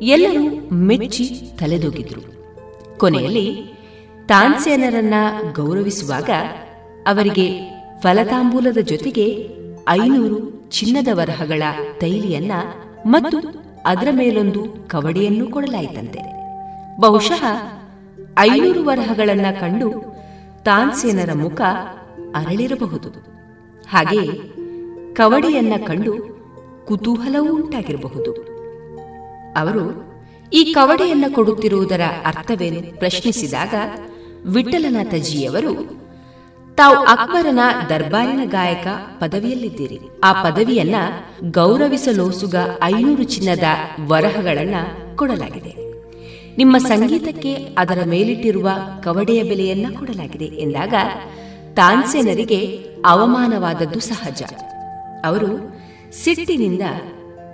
ಎಲ್ಲರೂ ಮೆಚ್ಚಿ ತಲೆದೂಗಿದ್ರು. ಕೊನೆಯಲ್ಲಿ ತಾನ್ಸೇನರನ್ನ ಗೌರವಿಸುವಾಗ ಅವರಿಗೆ ಫಲತಾಂಬೂಲದ ಜೊತೆಗೆ ಐನೂರು ಚಿನ್ನದ ವರಹಗಳ ತೈಲಿಯನ್ನ ಮತ್ತು ಅದರ ಮೇಲೊಂದು ಕವಡಿಯನ್ನು ಕೊಡಲಾಯಿತಂತೆ. ಬಹುಶಃ ಐನೂರು ವರಹಗಳನ್ನ ಕಂಡು ತಾನ್ಸೇನರ ಮುಖ ಅರಳಿರಬಹುದು. ಹಾಗೆಯೇ ಕವಡಿಯನ್ನ ಕಂಡು ಕುತೂಹಲವೂ ಉಂಟಾಗಿರಬಹುದು. ಅವರು ಈ ಕವಡೆಯನ್ನ ಕೊಡುತ್ತಿರುವುದರ ಅರ್ಥವೇನು ಪ್ರಶ್ನಿಸಿದಾಗ ವಿಠಲನಾಥಜಿಯವರು ತಾವು ಅಕ್ಬರನ ದರ್ಬಾರಿನ ಗಾಯಕ ಪದವಿಯಲ್ಲಿದ್ದೀರಿ. ಆ ಪದವಿಯನ್ನ ಗೌರವಿಸಲೋಸುಗ ಐನೂರು ಚಿನ್ನದ ವರಹಗಳನ್ನ ಕೊಡಲಾಗಿದೆ. ನಿಮ್ಮ ಸಂಗೀತಕ್ಕೆ ಅದರ ಮೇಲಿಟ್ಟಿರುವ ಕವಡೆಯ ಬೆಲೆಯನ್ನ ಕೊಡಲಾಗಿದೆ ಎಂದಾಗ ತಾನ್ಸೇನರಿಗೆ ಅವಮಾನವಾದದ್ದು ಸಹಜ. ಅವರು ಸಿಟ್ಟಿನಿಂದ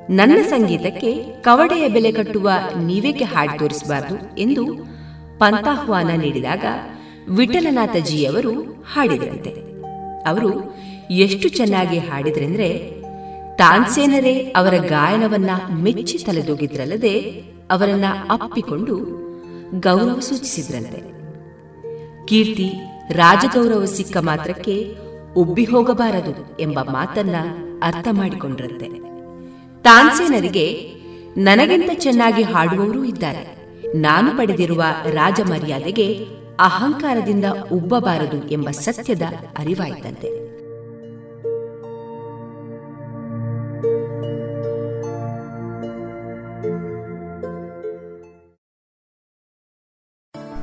ನನ್ನ ಸಂಗೀತಕ್ಕೆ ಕವಡೆಯ ಬೆಲೆ ಕಟ್ಟುವ ನೀವೇಕೆ ಹಾಡು ತೋರಿಸಬಾರದು ಎಂದು ಪಂತಾಹ್ವಾನ ನೀಡಿದಾಗ ವಿಠಲನಾಥಜಿಯವರು ಹಾಡಿದ್ರಂತೆ. ಅವರು ಎಷ್ಟು ಚೆನ್ನಾಗಿ ಹಾಡಿದ್ರೆಂದ್ರೆ, ತಾನ್ಸೇನರೇ ಅವರ ಗಾಯನವನ್ನ ಮೆಚ್ಚಿ ತಲೆದೂಗಿದ್ರಲ್ಲದೆ ಅವರನ್ನ ಅಪ್ಪಿಕೊಂಡು ಗೌರವ ಸೂಚಿಸಿದ್ರಂತೆ. ಕೀರ್ತಿ ರಾಜಗೌರವ ಸಿಕ್ಕ ಮಾತ್ರಕ್ಕೆ ಉಬ್ಬಿ ಹೋಗಬಾರದು ಎಂಬ ಮಾತನ್ನ ಅರ್ಥ ಮಾಡಿಕೊಂಡ್ರಂತೆ. ತಾನ್ಸೇನರಿಗೆ ನನಗಿಂತ ಚೆನ್ನಾಗಿ ಹಾಡುವವರೂ ಇದ್ದಾರೆ. ನಾನು ಪಡೆದಿರುವ ರಾಜ ಮರ್ಯಾದೆಗೆ ಅಹಂಕಾರದಿಂದ ಉಬ್ಬಬಾರದು ಎಂಬ ಸತ್ಯದ ಅರಿವಾಯಿತಂತೆ.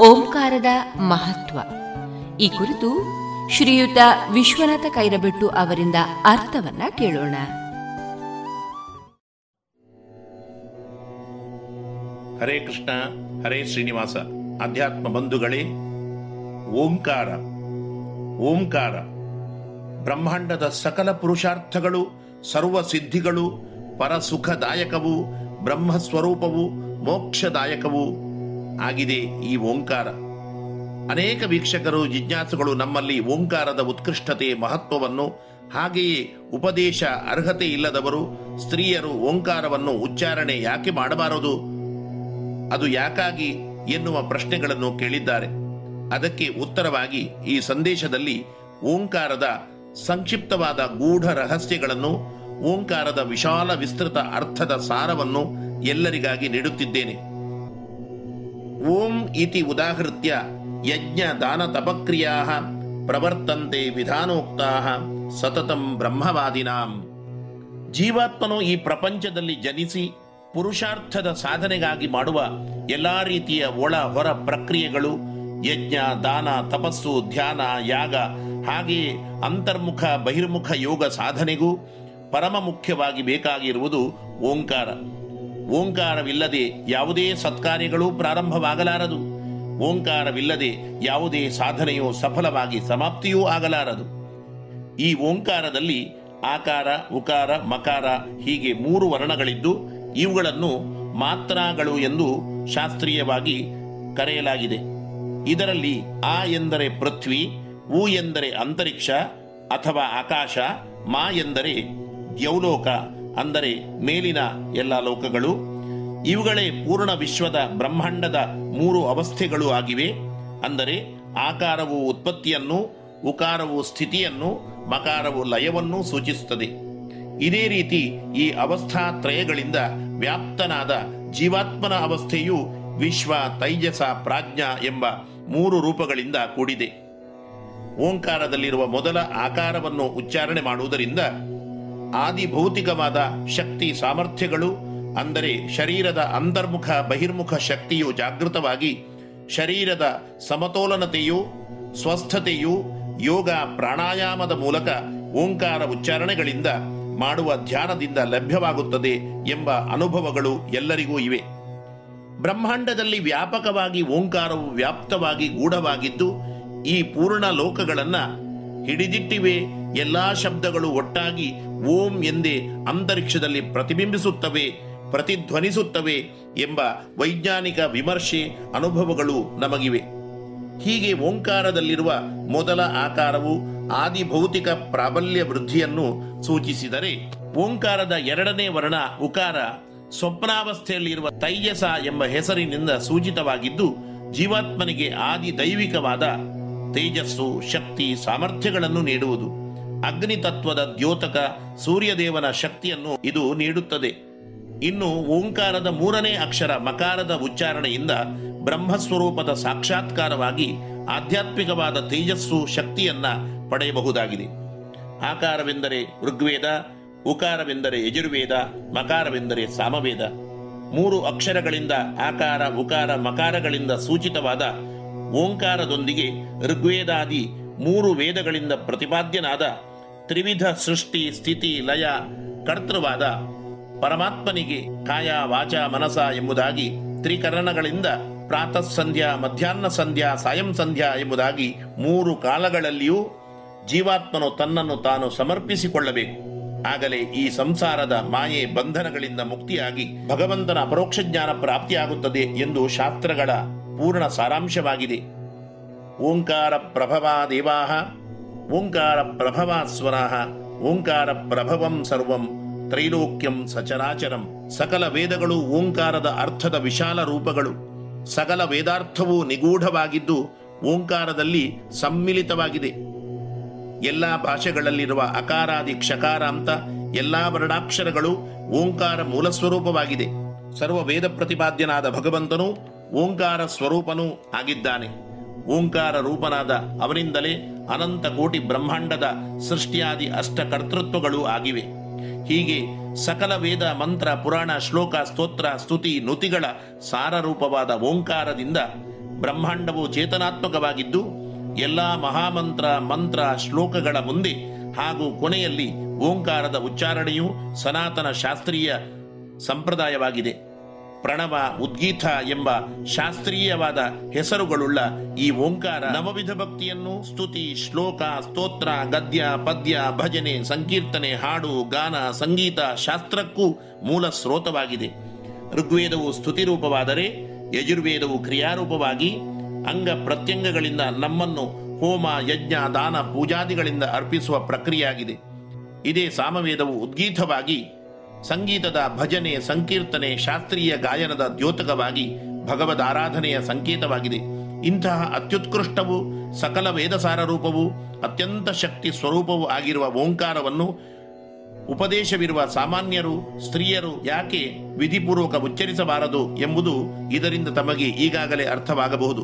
ಓಂಕಾರದ ಮಹತ್ವ. ಈ ಕುರಿತು ಶ್ರೀಯುತ ವಿಶ್ವನಾಥ ಕೈರಬೆಟ್ಟು ಅವರಿಂದ ಅರ್ಥವನ್ನ ಕೇಳೋಣ. ಹರೇ ಕೃಷ್ಣ, ಹರೇ ಶ್ರೀನಿವಾಸ, ಅಧ್ಯಾತ್ಮ ಬಂಧುಗಳೇ, ಓಂಕಾರ ಓಂಕಾರ. ಬ್ರಹ್ಮಾಂಡದ ಸಕಲ ಪುರುಷಾರ್ಥಗಳು, ಸರ್ವ ಸಿದ್ಧಿಗಳು, ಪರಸುಖದಾಯಕವು, ಬ್ರಹ್ಮಸ್ವರೂಪವು, ಮೋಕ್ಷದಾಯಕವು ಆಗಿದೆ ಈ ಓಂಕಾರ. ಅನೇಕ ವೀಕ್ಷಕರು, ಜಿಜ್ಞಾಸುಗಳು ನಮ್ಮಲ್ಲಿ ಓಂಕಾರದ ಉತ್ಕೃಷ್ಟತೆ, ಮಹತ್ವವನ್ನು, ಹಾಗೆಯೇ ಉಪದೇಶ, ಅರ್ಹತೆ ಇಲ್ಲದವರು, ಸ್ತ್ರೀಯರು ಓಂಕಾರವನ್ನು ಉಚ್ಚಾರಣೆ ಯಾಕೆ ಮಾಡಬಾರದು? ಅದು ಯಾಕಾಗಿ ಎನ್ನುವ ಪ್ರಶ್ನೆಗಳನ್ನು ಕೇಳಿದ್ದಾರೆ. ಅದಕ್ಕೆ ಉತ್ತರವಾಗಿ ಈ ಸಂದೇಶದಲ್ಲಿ ಓಂಕಾರದ ಸಂಕ್ಷಿಪ್ತವಾದ ಗೂಢ ರಹಸ್ಯಗಳನ್ನು, ಓಂಕಾರದ ವಿಶಾಲ ವಿಸ್ತೃತ ಅರ್ಥದ ಸಾರವನ್ನು ಎಲ್ಲರಿಗಾಗಿ ನೀಡುತ್ತಿದ್ದೇನೆ. ಓಂ ಇತಿ ಉದಾಹೃತ್ಯ ಯಜ್ಞ ದಾನ ತಪಕ್ರಿಯಾ ಪ್ರವರ್ತಂತೆ ವಿಧಾನೋಕ್ತಾ ಸತತಂ ಬ್ರಹ್ಮವಾದಿನಾಂ. ಜೀವಾತ್ಮನು ಈ ಪ್ರಪಂಚದಲ್ಲಿ ಜನಿಸಿ ಪುರುಷಾರ್ಥದ ಸಾಧನೆಗಾಗಿ ಮಾಡುವ ಎಲ್ಲಾ ರೀತಿಯ ಒಳ ಹೊರ ಪ್ರಕ್ರಿಯೆಗಳು ಯಜ್ಞ, ದಾನ, ತಪಸ್ಸು, ಧ್ಯಾನ, ಯಾಗ ಹಾಗೆಯೇ ಅಂತರ್ಮುಖ, ಬಹಿರ್ಮುಖ ಯೋಗ ಸಾಧನೆಗೂ ಪರಮ ಮುಖ್ಯವಾಗಿ ಬೇಕಾಗಿರುವುದು ಓಂಕಾರ. ಓಂಕಾರವಿಲ್ಲದೆ ಯಾವುದೇ ಸತ್ಕಾರ್ಯಗಳು ಪ್ರಾರಂಭವಾಗಲಾರದು. ಓಂಕಾರವಿಲ್ಲದೆ ಯಾವುದೇ ಸಾಧನೆಯು ಸಫಲವಾಗಿ ಸಮಾಪ್ತಿಯೂ ಆಗಲಾರದು. ಈ ಓಂಕಾರದಲ್ಲಿ ಆಕಾರ, ಉಕಾರ, ಮಕಾರ ಹೀಗೆ ಮೂರು ವರ್ಣಗಳಿದ್ದು, ಇವುಗಳನ್ನು ಮಾತ್ರಗಳು ಎಂದು ಶಾಸ್ತ್ರೀಯವಾಗಿ ಕರೆಯಲಾಗಿದೆ. ಇದರಲ್ಲಿ ಆ ಎಂದರೆ ಪೃಥ್ವಿ ಉ ಎಂದರೆ ಅಂತರಿಕ್ಷ ಅಥವಾ ಆಕಾಶ, ಮಾ ಎಂದರೆ ದ್ಯೌಲೋಕ ಅಂದರೆ ಮೇಲಿನ ಎಲ್ಲ ಲೋಕಗಳು, ಇವುಗಳೇ ಪೂರ್ಣ ವಿಶ್ವದ ಬ್ರಹ್ಮಾಂಡದ ಮೂರು ಅವಸ್ಥೆಗಳು ಆಗಿವೆ. ಅಂದರೆ ಆಕಾರವು ಉತ್ಪತ್ತಿಯನ್ನು, ಉಕಾರವು ಸ್ಥಿತಿಯನ್ನು, ಮಕಾರವು ಲಯವನ್ನು ಸೂಚಿಸುತ್ತದೆ. ಇದೇ ರೀತಿ ಈ ಅವಸ್ಥಾತ್ರಯಗಳಿಂದ ವ್ಯಾಪ್ತನಾದ ಜೀವಾತ್ಮನ ಅವಸ್ಥೆಯು ವಿಶ್ವ ತೈಜಸ ಪ್ರಾಜ್ಞಾ ಎಂಬ ಮೂರು ರೂಪಗಳಿಂದ ಕೂಡಿದೆ. ಓಂಕಾರದಲ್ಲಿರುವ ಮೊದಲ ಆಕಾರವನ್ನು ಉಚ್ಚಾರಣೆ ಮಾಡುವುದರಿಂದ ಆದಿ ಭೌತಿಕವಾದ ಶಕ್ತಿ ಸಾಮರ್ಥ್ಯಗಳು, ಅಂದರೆ ಶರೀರದ ಅಂತರ್ಮುಖ ಬಹಿರ್ಮುಖ ಶಕ್ತಿಯು ಜಾಗೃತವಾಗಿ ಶರೀರದ ಸಮತೋಲನತೆಯು, ಸ್ವಸ್ಥತೆಯು ಯೋಗ ಪ್ರಾಣಾಯಾಮದ ಮೂಲಕ ಓಂಕಾರ ಉಚ್ಚಾರಣೆಗಳಿಂದ ಮಾಡುವ ಧ್ಯಾನದಿಂದ ಲಭ್ಯವಾಗುತ್ತದೆ ಎಂಬ ಅನುಭವಗಳು ಎಲ್ಲರಿಗೂ ಇವೆ. ಬ್ರಹ್ಮಾಂಡದಲ್ಲಿ ವ್ಯಾಪಕವಾಗಿ ಓಂಕಾರವು ವ್ಯಾಪ್ತವಾಗಿ ಗೂಢವಾಗಿದ್ದು, ಈ ಪೂರ್ಣ ಲೋಕಗಳನ್ನ ಹಿಡಿದಿಟ್ಟಿವೆ. ಎಲ್ಲಾ ಶಬ್ದಗಳು ಒಟ್ಟಾಗಿ ಓಂ ಎಂದೇ ಅಂತರಿಕ್ಷದಲ್ಲಿ ಪ್ರತಿಬಿಂಬಿಸುತ್ತವೆ, ಪ್ರತಿಧ್ವನಿಸುತ್ತವೆ ಎಂಬ ವೈಜ್ಞಾನಿಕ ವಿಮರ್ಶೆ ಅನುಭವಗಳು ನಮಗಿವೆ. ಹೀಗೆ ಓಂಕಾರದಲ್ಲಿರುವ ಮೊದಲ ಆಕಾರವು ಆದಿ ಭೌತಿಕ ಪ್ರಾಬಲ್ಯ ವೃದ್ಧಿಯನ್ನು ಸೂಚಿಸಿದರೆ, ಓಂಕಾರದ ಎರಡನೇ ವರ್ಣ ಉಕಾರ ಸ್ವಪ್ನಾವಸ್ಥೆಯಲ್ಲಿರುವ ತೈಯಸ ಎಂಬ ಹೆಸರಿನಿಂದ ಸೂಚಿತವಾಗಿದ್ದು, ಜೀವಾತ್ಮನಿಗೆ ಆದಿ ದೈವಿಕವಾದ ತೇಜಸ್ಸು, ಶಕ್ತಿ, ಸಾಮರ್ಥ್ಯಗಳನ್ನು ನೀಡುವುದು. ಅಗ್ನಿ ತತ್ವದ ದ್ಯೋತಕ ಸೂರ್ಯದೇವನ ಶಕ್ತಿಯನ್ನು ಇದು ನೀಡುತ್ತದೆ. ಇನ್ನು ಓಂಕಾರದ ಮೂರನೇ ಅಕ್ಷರ ಮಕಾರದ ಉಚ್ಚಾರಣೆಯಿಂದ ಬ್ರಹ್ಮಸ್ವರೂಪದ ಸಾಕ್ಷಾತ್ಕಾರವಾಗಿ ಆಧ್ಯಾತ್ಮಿಕವಾದ ತೇಜಸ್ಸು ಶಕ್ತಿಯನ್ನ ಪಡೆಯಬಹುದಾಗಿದೆ. ಆಕಾರವೆಂದರೆ ಋಗ್ವೇದ, ಉಕಾರವೆಂದರೆ ಯಜುರ್ವೇದ, ಮಕಾರವೆಂದರೆ ಸಾಮವೇದ. ಮೂರು ಅಕ್ಷರಗಳಿಂದ ಆಕಾರ, ಉಕಾರ, ಮಕಾರಗಳಿಂದ ಸೂಚಿತವಾದ ಓಂಕಾರದೊಂದಿಗೆ ಋಗ್ವೇದಾದಿ ಮೂರು ವೇದಗಳಿಂದ ಪ್ರತಿಪಾದ್ಯನಾದ ತ್ರಿವಿಧ ಸೃಷ್ಟಿ ಸ್ಥಿತಿ ಲಯ ಕರ್ತೃವಾದ ಪರಮಾತ್ಮನಿಗೆ ಕಾಯ ವಾಚ ಮನಸ ಎಂಬುದಾಗಿ ತ್ರಿಕರಣಗಳಿಂದ ಪ್ರಾತಃ ಸಂಧ್ಯಾ ಮಧ್ಯಾಹ್ನ ಸಂಧ್ಯಾ, ಸಾಯಂ ಸಂಧ್ಯಾ ಎಂಬುದಾಗಿ ಮೂರು ಕಾಲಗಳಲ್ಲಿಯೂ ಜೀವಾತ್ಮನು ತನ್ನನ್ನು ತಾನು ಸಮರ್ಪಿಸಿಕೊಳ್ಳಬೇಕು. ಆಗಲೇ ಈ ಸಂಸಾರದ ಮಾಯೆ ಬಂಧನಗಳಿಂದ ಮುಕ್ತಿಯಾಗಿ ಭಗವಂತನ ಅಪರೋಕ್ಷ ಜ್ಞಾನ ಪ್ರಾಪ್ತಿಯಾಗುತ್ತದೆ ಎಂದು ಶಾಸ್ತ್ರಗಳ ಪೂರ್ಣ ಸಾರಾಂಶವಾಗಿದೆ. ಓಂಕಾರ ಪ್ರಭವಾ ದೇವಾಹ, ಓಂಕಾರ ಪ್ರಭವಾ ಸ್ವರಾಹ, ಓಂಕಾರ ಪ್ರಭವಂ ಸರ್ವಂ ತ್ರೈಲೋಕ್ಯಂ ಸಚರಾಚರಂ. ಸಕಲ ವೇದಗಳು ಓಂಕಾರದ ಅರ್ಥದ ವಿಶಾಲ ರೂಪಗಳು. ಸಕಲ ವೇದಾರ್ಥವೂ ನಿಗೂಢವಾಗಿದ್ದು ಓಂಕಾರದಲ್ಲಿ ಸಮ್ಮಿಲಿತವಾಗಿದೆ. ಎಲ್ಲ ಭಾಷೆಗಳಲ್ಲಿರುವ ಅಕಾರಾದಿ ಕ್ಷಕಾರ ಅಂತ ಎಲ್ಲಾ ವರ್ಣಾಕ್ಷರಗಳು ಓಂಕಾರ ಮೂಲ ಸ್ವರೂಪವಾಗಿದೆ ಸರ್ವ ವೇದ ಪ್ರತಿಪಾದ್ಯನಾದ ಭಗವಂತನು ಓಂಕಾರ ಸ್ವರೂಪನೂ ಆಗಿದ್ದಾನೆ. ಓಂಕಾರ ರೂಪನಾದ ಅವನಿಂದಲೇ ಅನಂತ ಕೋಟಿ ಬ್ರಹ್ಮಾಂಡದ ಸೃಷ್ಟಿಯಾದಿ ಅಷ್ಟ ಕರ್ತೃತ್ವಗಳು ಆಗಿವೆ. ಹೀಗೆ ಸಕಲ ವೇದ, ಮಂತ್ರ, ಪುರಾಣ, ಶ್ಲೋಕ, ಸ್ತೋತ್ರ, ಸ್ತುತಿ, ನುತಿಗಳ ಸಾರರೂಪವಾದ ಓಂಕಾರದಿಂದ ಬ್ರಹ್ಮಾಂಡವು ಚೇತನಾತ್ಮಕವಾಗಿದ್ದು, ಎಲ್ಲಾ ಮಹಾಮಂತ್ರ, ಮಂತ್ರ, ಶ್ಲೋಕಗಳ ಮುಂದೆ ಹಾಗೂ ಕೊನೆಯಲ್ಲಿ ಓಂಕಾರದ ಉಚ್ಚಾರಣೆಯು ಸನಾತನ ಶಾಸ್ತ್ರೀಯ ಸಂಪ್ರದಾಯವಾಗಿದೆ. ಪ್ರಣವ ಉದ್ಗೀತ ಎಂಬ ಶಾಸ್ತ್ರೀಯವಾದ ಹೆಸರುಗಳುಳ್ಳ ಈ ಓಂಕಾರ ನವವಿಧ ಭಕ್ತಿಯನ್ನು ಸ್ತುತಿ, ಶ್ಲೋಕ, ಸ್ತೋತ್ರ, ಗದ್ಯ, ಪದ್ಯ, ಭಜನೆ, ಸಂಕೀರ್ತನೆ, ಹಾಡು, ಗಾನ, ಸಂಗೀತ ಶಾಸ್ತ್ರಕ್ಕೂ ಮೂಲ ಸ್ರೋತವಾಗಿದೆ. ಋಗ್ವೇದವು ಸ್ತುತಿ ರೂಪವಾದರೆ ಯಜುರ್ವೇದವು ಕ್ರಿಯಾರೂಪವಾಗಿ ಅಂಗ ಪ್ರತ್ಯಂಗಗಳಿಂದ ನಮ್ಮನ್ನು ಹೋಮ, ಯಜ್ಞ, ದಾನ, ಪೂಜಾದಿಗಳಿಂದ ಅರ್ಪಿಸುವ ಪ್ರಕ್ರಿಯೆಯಾಗಿದೆ. ಇದೇ ಸಾಮವೇದವು ಉದ್ಗೀತವಾಗಿ ಸಂಗೀತದ ಭಜನೆ ಸಂಕೀರ್ತನೆ ಶಾಸ್ತ್ರೀಯ ಗಾಯನದ ದ್ಯೋತಕವಾಗಿ ಭಗವದ್ ಆರಾಧನೆಯ ಸಂಕೇತವಾಗಿದೆ. ಇಂತಹ ಅತ್ಯುತ್ಕೃಷ್ಟವು ಸಕಲ ವೇದಸಾರ ರೂಪವು ಅತ್ಯಂತ ಶಕ್ತಿ ಸ್ವರೂಪವೂ ಆಗಿರುವ ಓಂಕಾರವನ್ನು ಉಪದೇಶವಿರುವ ಸಾಮಾನ್ಯರು, ಸ್ತ್ರೀಯರು ಯಾಕೆ ವಿಧಿಪೂರ್ವಕ ಉಚ್ಚರಿಸಬಾರದು ಎಂಬುದು ಇದರಿಂದ ತಮಗೆ ಈಗಾಗಲೇ ಅರ್ಥವಾಗಬಹುದು.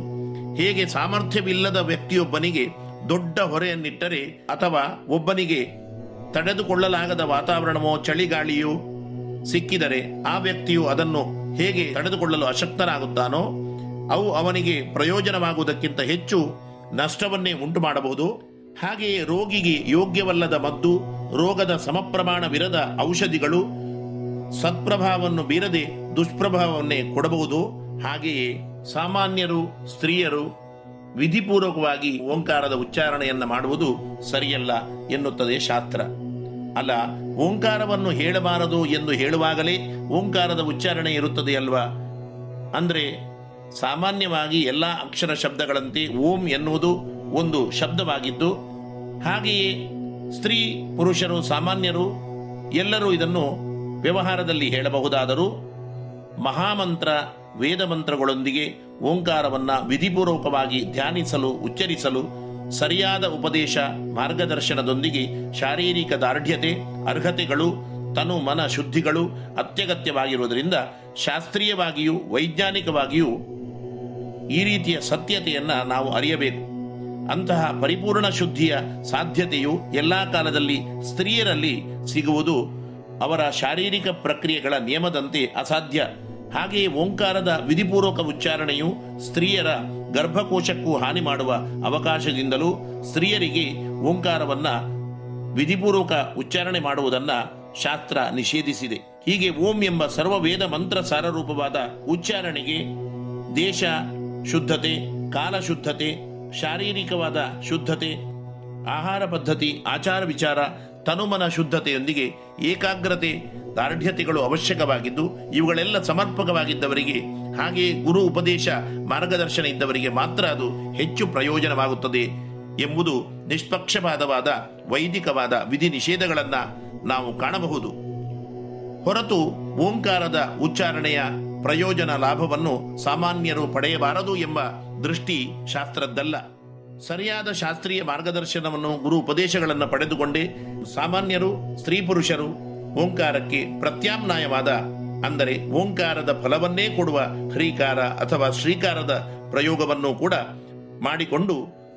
ಹೇಗೆ ಸಾಮರ್ಥ್ಯವಿಲ್ಲದ ವ್ಯಕ್ತಿಯೊಬ್ಬನಿಗೆ ದೊಡ್ಡ ಹೊರೆಯನ್ನಿಟ್ಟರೆ ಅಥವಾ ಒಬ್ಬನಿಗೆ ತಡೆದುಕೊಳ್ಳಲಾಗದ ವಾತಾವರಣವೋ, ಚಳಿಗಾಳಿಯೋ ಸಿಕ್ಕಿದರೆ ಆ ವ್ಯಕ್ತಿಯು ಅದನ್ನು ಹೇಗೆ ತಡೆದುಕೊಳ್ಳಲು ಅಶಕ್ತನಾಗುತ್ತಾನೋ, ಅವು ಅವನಿಗೆ ಪ್ರಯೋಜನವಾಗುವುದಕ್ಕಿಂತ ಹೆಚ್ಚು ನಷ್ಟವನ್ನೇ ಉಂಟು ಮಾಡಬಹುದು ಹಾಗೆಯೇ ರೋಗಿಗೆ ಯೋಗ್ಯವಲ್ಲದ ಮದ್ದು, ರೋಗದ ಸಮಪ್ರಮಾಣವಿರದ ಔಷಧಿಗಳು ಸತ್ಪ್ರಭಾವವನ್ನು ಬೀರದೆ ದುಷ್ಪ್ರಭಾವವನ್ನೇ ಕೊಡಬಹುದು. ಹಾಗೆಯೇ ಸಾಮಾನ್ಯರು, ಸ್ತ್ರೀಯರು ವಿಧಿಪೂರ್ವಕವಾಗಿ ಓಂಕಾರದ ಉಚ್ಚಾರಣೆಯನ್ನ ಮಾಡುವುದು ಸರಿಯಲ್ಲ ಎನ್ನುತ್ತದೆ ಶಾಸ್ತ್ರ. ಅಲ್ಲ, ಓಂಕಾರವನ್ನು ಹೇಳಬಾರದು ಎಂದು ಹೇಳುವಾಗಲೇ ಓಂಕಾರದ ಉಚ್ಚಾರಣೆ ಇರುತ್ತದೆ ಅಲ್ವಾ? ಅಂದರೆ, ಸಾಮಾನ್ಯವಾಗಿ ಎಲ್ಲ ಅಕ್ಷರ ಶಬ್ದಗಳಂತೆ ಓಂ ಎನ್ನುವುದು ಒಂದು ಶಬ್ದವಾಗಿದ್ದು, ಹಾಗೆಯೇ ಸ್ತ್ರೀ ಪುರುಷರು ಸಾಮಾನ್ಯರು ಎಲ್ಲರೂ ಇದನ್ನು ವ್ಯವಹಾರದಲ್ಲಿ ಹೇಳಬಹುದಾದರೂ ಮಹಾಮಂತ್ರ ವೇದ ಮಂತ್ರಗಳೊಂದಿಗೆ ಓಂಕಾರವನ್ನು ವಿಧಿಪೂರ್ವಕವಾಗಿ ಧ್ಯಾನಿಸಲು, ಉಚ್ಚರಿಸಲು ಸರಿಯಾದ ಉಪದೇಶ, ಮಾರ್ಗದರ್ಶನದೊಂದಿಗೆ ಶಾರೀರಿಕ ದಾರ್ಢ್ಯತೆ, ಅರ್ಹತೆಗಳು, ತನು ಮನ ಶುದ್ಧಿಗಳು ಅತ್ಯಗತ್ಯವಾಗಿರುವುದರಿಂದ ಶಾಸ್ತ್ರೀಯವಾಗಿಯೂ ವೈಜ್ಞಾನಿಕವಾಗಿಯೂ ಈ ರೀತಿಯ ಸತ್ಯತೆಯನ್ನು ನಾವು ಅರಿಯಬೇಕು. ಅಂತಹ ಪರಿಪೂರ್ಣ ಶುದ್ಧಿಯ ಸಾಧ್ಯತೆಯು ಎಲ್ಲ ಕಾಲದಲ್ಲಿ ಸ್ತ್ರೀಯರಲ್ಲಿ ಸಿಗುವುದು ಅವರ ಶಾರೀರಿಕ ಪ್ರಕ್ರಿಯೆಗಳ ನಿಯಮದಂತೆ ಅಸಾಧ್ಯ. ಹಾಗೆಯೇ ಓಂಕಾರದ ವಿಧಿಪೂರ್ವಕ ಉಚ್ಚಾರಣೆಯು ಸ್ತ್ರೀಯರ ಗರ್ಭಕೋಶಕ್ಕೂ ಹಾನಿ ಮಾಡುವ ಅವಕಾಶದಿಂದಲೂ ಸ್ತ್ರೀಯರಿಗೆ ಓಂಕಾರವನ್ನ ವಿಧಿಪೂರ್ವಕ ಉಚ್ಚಾರಣೆ ಮಾಡುವುದನ್ನ ಶಾಸ್ತ್ರ ನಿಷೇಧಿಸಿದೆ. ಹೀಗೆ ಓಂ ಎಂಬ ಸರ್ವ ವೇದ ಮಂತ್ರ ಸಾರರೂಪವಾದ ಉಚ್ಚಾರಣೆಗೆ ದೇಶ ಶುದ್ಧತೆ, ಕಾಲ ಶುದ್ಧತೆ, ಶಾರೀರಿಕವಾದ ಶುದ್ಧತೆ, ಆಹಾರ ಪದ್ಧತಿ, ಆಚಾರ ವಿಚಾರ, ತನುಮನ ಶುದ್ಧತೆಯೊಂದಿಗೆ ಏಕಾಗ್ರತೆ, ದಾರ್ಢ್ಯತೆಗಳು ಅವಶ್ಯಕವಾಗಿದ್ದು ಇವುಗಳೆಲ್ಲ ಸಮರ್ಪಕವಾಗಿದ್ದವರಿಗೆ ಹಾಗೆಯೇ ಗುರು ಉಪದೇಶ, ಮಾರ್ಗದರ್ಶನ ಇದ್ದವರಿಗೆ ಮಾತ್ರ ಅದು ಹೆಚ್ಚು ಪ್ರಯೋಜನವಾಗುತ್ತದೆ ಎಂಬುದು ನಿಷ್ಪಕ್ಷಪಾತವಾದ, ವೈದಿಕವಾದ ವಿಧಿ ನಿಷೇಧಗಳನ್ನ ನಾವು ಕಾಣಬಹುದು. ಹೊರತು ಓಂಕಾರದ ಉಚ್ಚಾರಣೆಯ ಪ್ರಯೋಜನ ಲಾಭವನ್ನು ಸಾಮಾನ್ಯರು ಪಡೆಯಬಾರದು ಎಂಬ ದೃಷ್ಟಿ ಶಾಸ್ತ್ರದ್ದಲ್ಲ. ಸರಿಯಾದ ಶಾಸ್ತ್ರೀಯ ಮಾರ್ಗದರ್ಶನವನ್ನು ಗುರು ಉಪದೇಶಗಳನ್ನು ಪಡೆದುಕೊಂಡೇ ಸಾಮಾನ್ಯರು, ಸ್ತ್ರೀ ಪುರುಷರು ಓಂಕಾರಕ್ಕೆ ಪ್ರತ್ಯಾಮ್ನಾಯವಾದ ಅಂದರೆ ಓಂಕಾರದ ಫಲವನ್ನೇ ಕೊಡುವ ಹ್ರೀಕಾರ ಅಥವಾ ಶ್ರೀಕಾರದ ಪ್ರಯೋಗವನ್ನು ಕೂಡ ಮಾಡಿಕೊಂಡು,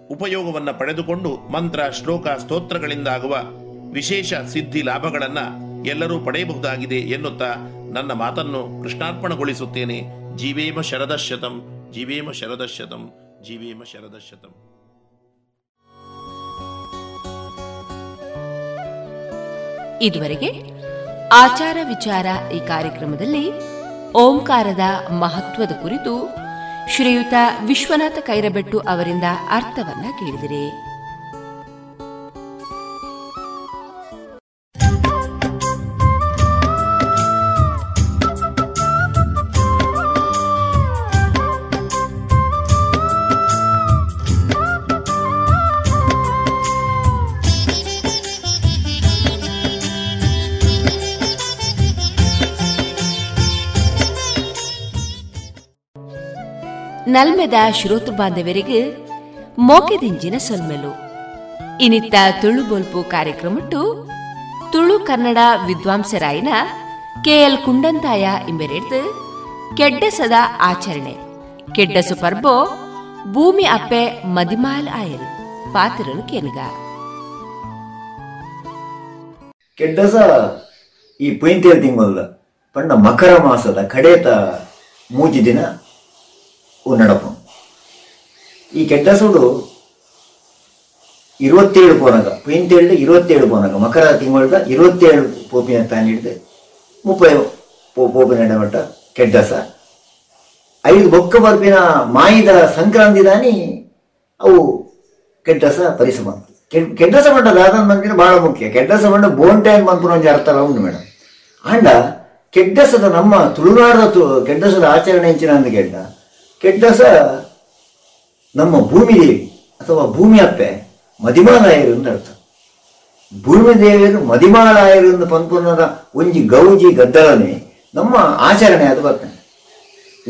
ಉಪಯೋಗವನ್ನ ಪಡೆದುಕೊಂಡು ಮಂತ್ರ, ಶ್ಲೋಕ, ಸ್ತೋತ್ರಗಳಿಂದಾಗುವ ವಿಶೇಷ ಸಿದ್ಧಿ ಲಾಭಗಳನ್ನ ಎಲ್ಲರೂ ಪಡೆಯಬಹುದಾಗಿದೆ ಎನ್ನುತ್ತಾ ನನ್ನ ಮಾತನ್ನು ಕೃಷ್ಣಾರ್ಪಣಗೊಳಿಸುತ್ತೇನೆ. ಜೀವೇಮ ಶರದಶತಂ ಜೀವೇಮ ಶರದಶತಂ ಜೀವೇಮ ಶರದಶತಂ ಇದುವರೆಗೆ ಆಚಾರ ವಿಚಾರ ಈ ಕಾರ್ಯಕ್ರಮದಲ್ಲಿ ಓಂಕಾರದ ಮಹತ್ವದ ಕುರಿತು ಶ್ರೀಯುತ ವಿಶ್ವನಾಥ ಕೈರಬೆಟ್ಟು ಅವರಿಂದ ಅರ್ಥವನ್ನ ಕೇಳಿದಿರಿ. ನಲ್ಮೆದ ಶ್ರೋತೃ ಬಾಂಧವರಿಗೆ ಮೋಕೆದಿಂಜಿನ ಸೊಲ್ಮೆಲು. ಇನಿತ್ತ ತುಳು ಬೊಲ್ಪು ಕಾರ್ಯಕ್ರಮಟ್ಟು ತುಳು ಕನ್ನಡ ವಿದ್ವಾಂಸರಾಯಿನ ಕೆಎಲ್ ಕುಂಡಂತಾಯ ಇಂಬೆರೆಡ್ದು ಕೆಡ್ಡಸದ ಆಚರಣೆ. ಕೆಡ್ಡಸು ಪರ್ಬೋ ಭೂಮಿ ಅಪ್ಪೆ ಮದಿಮಾಲ್ ಆಯಲ್. ಪಾತ್ರನು ಕೆನಗ. ಕೆಡ್ಡಸ ಈ ಪೈಂತಿಯ ತಿಂಗಳ ಪಂಡ ಮಕರ ಮಾಸದ ಕಡೇತ ಮೂಜಿ ದಿನ ఉండడము ಈ ಕೆಟ್ಟ ಸುಡು இருபத்தேழு போனாங்க பெயின்தேழு இருபத்தேழு போனாங்க ಮಕರ திங்கள இருபத்தேழு போப்பினை தாண்டிட்டு முப்பது போப்பு நடமட்ட கெட்ட சார் ಐದು ಬೊಕ್ಕ ಬರ್ಪಿನ ಮಾಯಿದ ಸಂಕ್ರಾಂತಿ ದಾನಿ ಅವು ಕೆಡ್ಡಸ ಪರಿಸಮ. ಕೆಡ್ಡಸ ಮಂಡ ದಾದನ್ ಮಂದಿನ ಬಹಳ ಮುಖ್ಯ. ಕೆಡ್ಡಸ ಮಂಡ ಬೋನ್ ಟೈಮ್ ಮಂಪುರ ಒಂಜಿ ಅರ್ಥ ಉಂಡು ಮೇಡಮ್ ಆಂಡ ಕೆಡ್ಡಸದ ನಮ್ಮ ತುಳುನಾಡದ ಕೆಡ್ಡಸದ ಆಚರಣೆ ಹೆಂಚಿನ ಅಂದ ಕೆಡ್ಡ ಕೆಡ್ಡಸ ನಮ್ಮ ಭೂಮಿ ದೇವಿ ಅಥವಾ ಭೂಮಿ ಅಪ್ಪೆ ಮದಿಮಾಲಾಯರು ಅಂತ ಅರ್ಥ. ಭೂಮಿ ದೇವಿಯರು ಮದಿಮಾಲಾಯರು ಎಂದು ಪಂಪುನದ ಒಂಜಿ ಗೌಜಿ ಗದ್ದಲನೆ ನಮ್ಮ ಆಚರಣೆ ಅದು ಬರ್ತದೆ.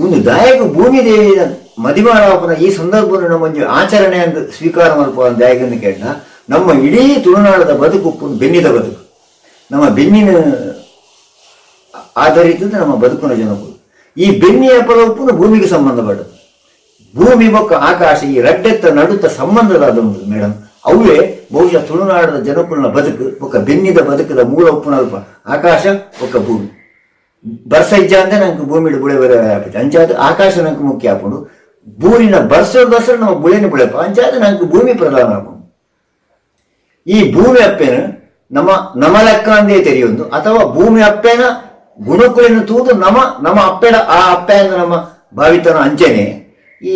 ಒಂದು ದಾಯಕ ಭೂಮಿ ದೇವಿಯ ಮದಿಮಾಲಾಪನ ಈ ಸಂದರ್ಭದಲ್ಲಿ ನಮ್ಮ ಒಂದು ಆಚರಣೆ ಅಂತ ಸ್ವೀಕಾರ ಮಲ್ಪ ದಾಯಕನ್ನು ಕೇಳ ನಮ್ಮ ಇಡೀ ತುಳುನಾಡದ ಬದುಕು ಬೆನ್ನಿದ ಬದುಕು. ನಮ್ಮ ಬೆನ್ನಿನ ಆಧರಿತ ನಮ್ಮ ಬದುಕಿನ ಜನಗಳು. ಈ ಬೆನ್ನಿಯ ಪದವು ಭೂಮಿಗೆ ಸಂಬಂಧಪಟ್ಟದ್ದು. ಭೂಮಿ ಬೊಕ್ಕ ಆಕಾಶ, ಈ ರಡ್ಡೆತ್ತ ನಡುತ್ತ ಸಂಬಂಧದ ಅದೊಂದು ಮೇಡಮ್ ಅವೇ ಬಹುಶಃ ತುಳುನಾಡದ ಜನಕುಲ ಬದುಕು ಒಕ್ಕ ಬೆನ್ನಿದ ಬದುಕದ ಮೂಲ ಉಪ್ಪುನಲ್ಪ ಆಕಾಶ ಒಕ್ಕ ಭೂಮಿ. ಬರ್ಸ ಇಜ್ಜ ಅಂದ್ರೆ ನಂಗೆ ಭೂಮಿ ಬುಳೆ ಬರ ಅಂಚಾದ ಆಕಾಶ ನಂಗೆ ಮುಖ್ಯ ಆಪುಂಡು. ಭೂಮಿನ ಬರ್ಸೋದು ಬರ್ಸೋದು ನಮ್ಮ ಬುಳೆನ ಬುಳೆಪ. ಅಂಚಾದ ನಂಗೆ ಭೂಮಿ ಪ್ರಧಾನ ಆಪುಂಡು. ಈ ಭೂಮಿ ಅಪ್ಪೆನ ನಮ್ಮ ನಮ ಲೆಕ್ಕ ಅಂದೇ ತೆರೆಯೊಂದು. ಅಥವಾ ಭೂಮಿ ಅಪ್ಪೆನ ಗುಣಕುಲಿನ ತೂದು ನಮ ನಮ್ಮ ಅಪ್ಪೆಡ, ಆ ಅಪ್ಪೆ ಎಂದು ನಮ್ಮ ಭಾವಿತನ ಅಂಚನೆ. ಈ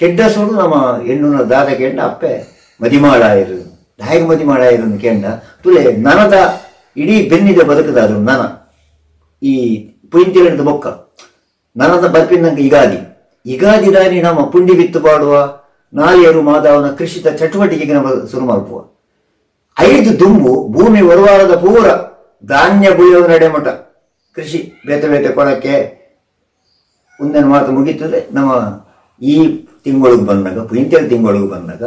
ಕೆಡ್ಡ ಸೋಡು ನಮ್ಮ ಹೆಣ್ಣುನ ದಾದ ಕೆಂಡ, ಅಪ್ಪೆ ಮದಿಮಾಳಾಯರು ದಾಯಕ ಮದಿಮಾಳಾಯರು ಕೆಂಡ. ತುಲೆ ನನದ ಇಡೀ ಬೆನ್ನಿದೆ ಬದುಕದ ಅದು ನನ ಈ ಪುಂತಿಲಿಂದ ಬೊಕ್ಕ. ನನದ ಬರ್ಪಿನಂಗೆ ಯುಗಾದಿ ಯುಗಾದಿ ದಾನಿ ನಮ್ಮ ಪುಂಡಿ ಬಿತ್ತು ಪಾಡುವ ನಾಲಿಯರು ಮಾದವನ ಕೃಷಿತ ಚಟುವಟಿಕೆಗೆ ನಮ್ಮ ಶುರು ಮಾಡುವ ಐದು ದುಂಬು ಭೂಮಿ ಒರವಾರದ ಪೂರ ಧಾನ್ಯ ಬುಳಿಯುವ ನಡೆಮಠ. ಕೃಷಿ ಬೇತೆ ಬೇತ ಕೊಡಕ್ಕೆ ಮುಂದಿನ ಮಾತು ಮುಗೀತದೆ. ನಮ್ಮ ಈ ತಿಂಗಳಿಗೆ ಬಂದಾಗ ಪುಂತಿಯಲ್ ತಿಂಗಳಿಗೆ ಬಂದಾಗ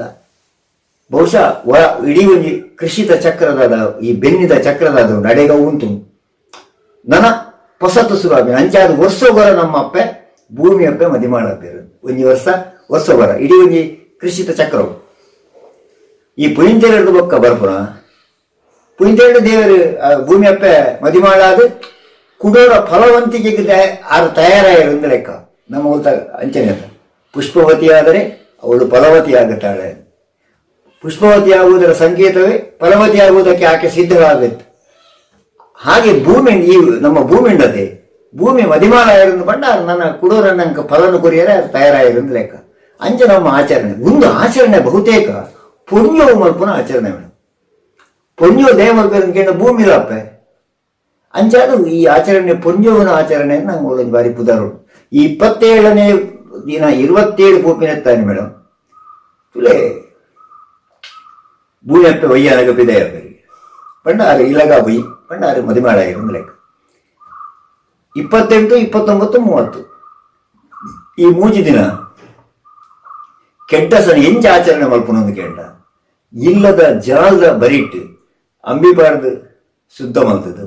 ಬಹುಶಃ ಒಳ ಇಡೀ ಒಂದು ಕೃಷಿತ ಚಕ್ರದ ಈ ಬೆನ್ನಿದ ಚಕ್ರದ ಅದು ನಡೆಗ ಉಂಟು. ನನ ಹೊಸತು ಸುಗಾಮಿ ಅಂಚಾದ ವರ್ಷಗೊರ ನಮ್ಮ ಅಪ್ಪೆ ಭೂಮಿ ಅಪ್ಪೆ ಮದಿ ಅಪ್ಪೆ ಒಂಜಿ ವರ್ಷ, ವರ್ಷಗೊರ, ಇಡೀ ಒಂಜಿ ಕೃಷಿತ ಚಕ್ರವು. ಈ ಪುಯಿಂತೆರಡು ಬೊಕ್ಕ ಬರ್ಪುನ. ಪುಯಿಂತೆರಡು ದೇವರು ಭೂಮಿ ಅಪ್ಪೆ ಮದಿಮಾಳಾದ ಕುಡೋರ ಫಲವಂತಿಕೆಗೆ ಆರು ತಯಾರಾಗಿರೋ ಲೆಕ್ಕ. ನಮ್ಮ ಗೊತ್ತಾಗ ಅಂಚನೆ ಪುಷ್ಪವತಿಯಾದರೆ ಅವಳು ಫಲವತಿ ಆಗುತ್ತಾಳೆ. ಪುಷ್ಪವತಿ ಆಗುವುದರ ಸಂಕೇತವೇ ಫಲವತಿ ಆಗುವುದಕ್ಕೆ ಆಕೆ ಸಿದ್ಧವಾಗುತ್ತೆ ಹಾಗೆ ಭೂಮಿ, ಈ ನಮ್ಮ ಭೂಮಿಂಡದೆ ಭೂಮಿ ಮದಿಮಾಲಾಯರನ್ನು ಬಂಡ ನನ್ನ ಕುಡೋರನ್ನಂಕ ಫಲನು ಕೊರಿಯರೆ ಅದು ತಯಾರಾಗಿರಂದು ಲೆಕ್ಕ. ಅಂಚೆ ನಮ್ಮ ಆಚರಣೆ. ಒಂದು ಆಚರಣೆ ಬಹುತೇಕ. ಪುಣ್ಯವು ಮಲ್ಪನ ಆಚರಣೆ ಮೇಡಮ್ ಪುಣ್ಯವು ದೇವ ಭೂಮಿ ಅಂಚಾದು ಈ ಆಚರಣೆ ಪುಣ್ಯವನ ಆಚರಣೆಯನ್ನು ನಂಗೆ ಬಾರಿ ಪುದರು ಈ ಇಪ್ಪತ್ತೇಳನೇ ದಿನ, ಇರುವತ್ತೇಳು ಪೂಪಿನೆತ್ತಾನೆ ಮೇಡಮ್ ತುಲೆ ಭೂಮಿಯಪ್ಪ ಪಿದಯ ಅಪ್ಪರಿಗೆ ಪಂಡಾರು ಇಲಗ ಬೈ ಪಂಡಾರು ಮದಿಮಾಳಾಗಿರೋ ಲೆಕ್ಕ. ಇಪ್ಪತ್ತೆಂಟು, ಇಪ್ಪತ್ತೊಂಬತ್ತು, ಮೂವತ್ತು. ಈ ಮೂಜಿ ದಿನ ಕೆಟ್ಟ ಸನ ಎಂಚ ಆಚರಣೆ ಮಲ್ಪನೊಂದು ಕೆಂಡ ಇಲ್ಲದ ಜಾಲದ ಬರಿಟ್ಟು ಅಂಬಿಬಾರ್ದು, ಶುದ್ಧ ಮಲ್ತದ್ದು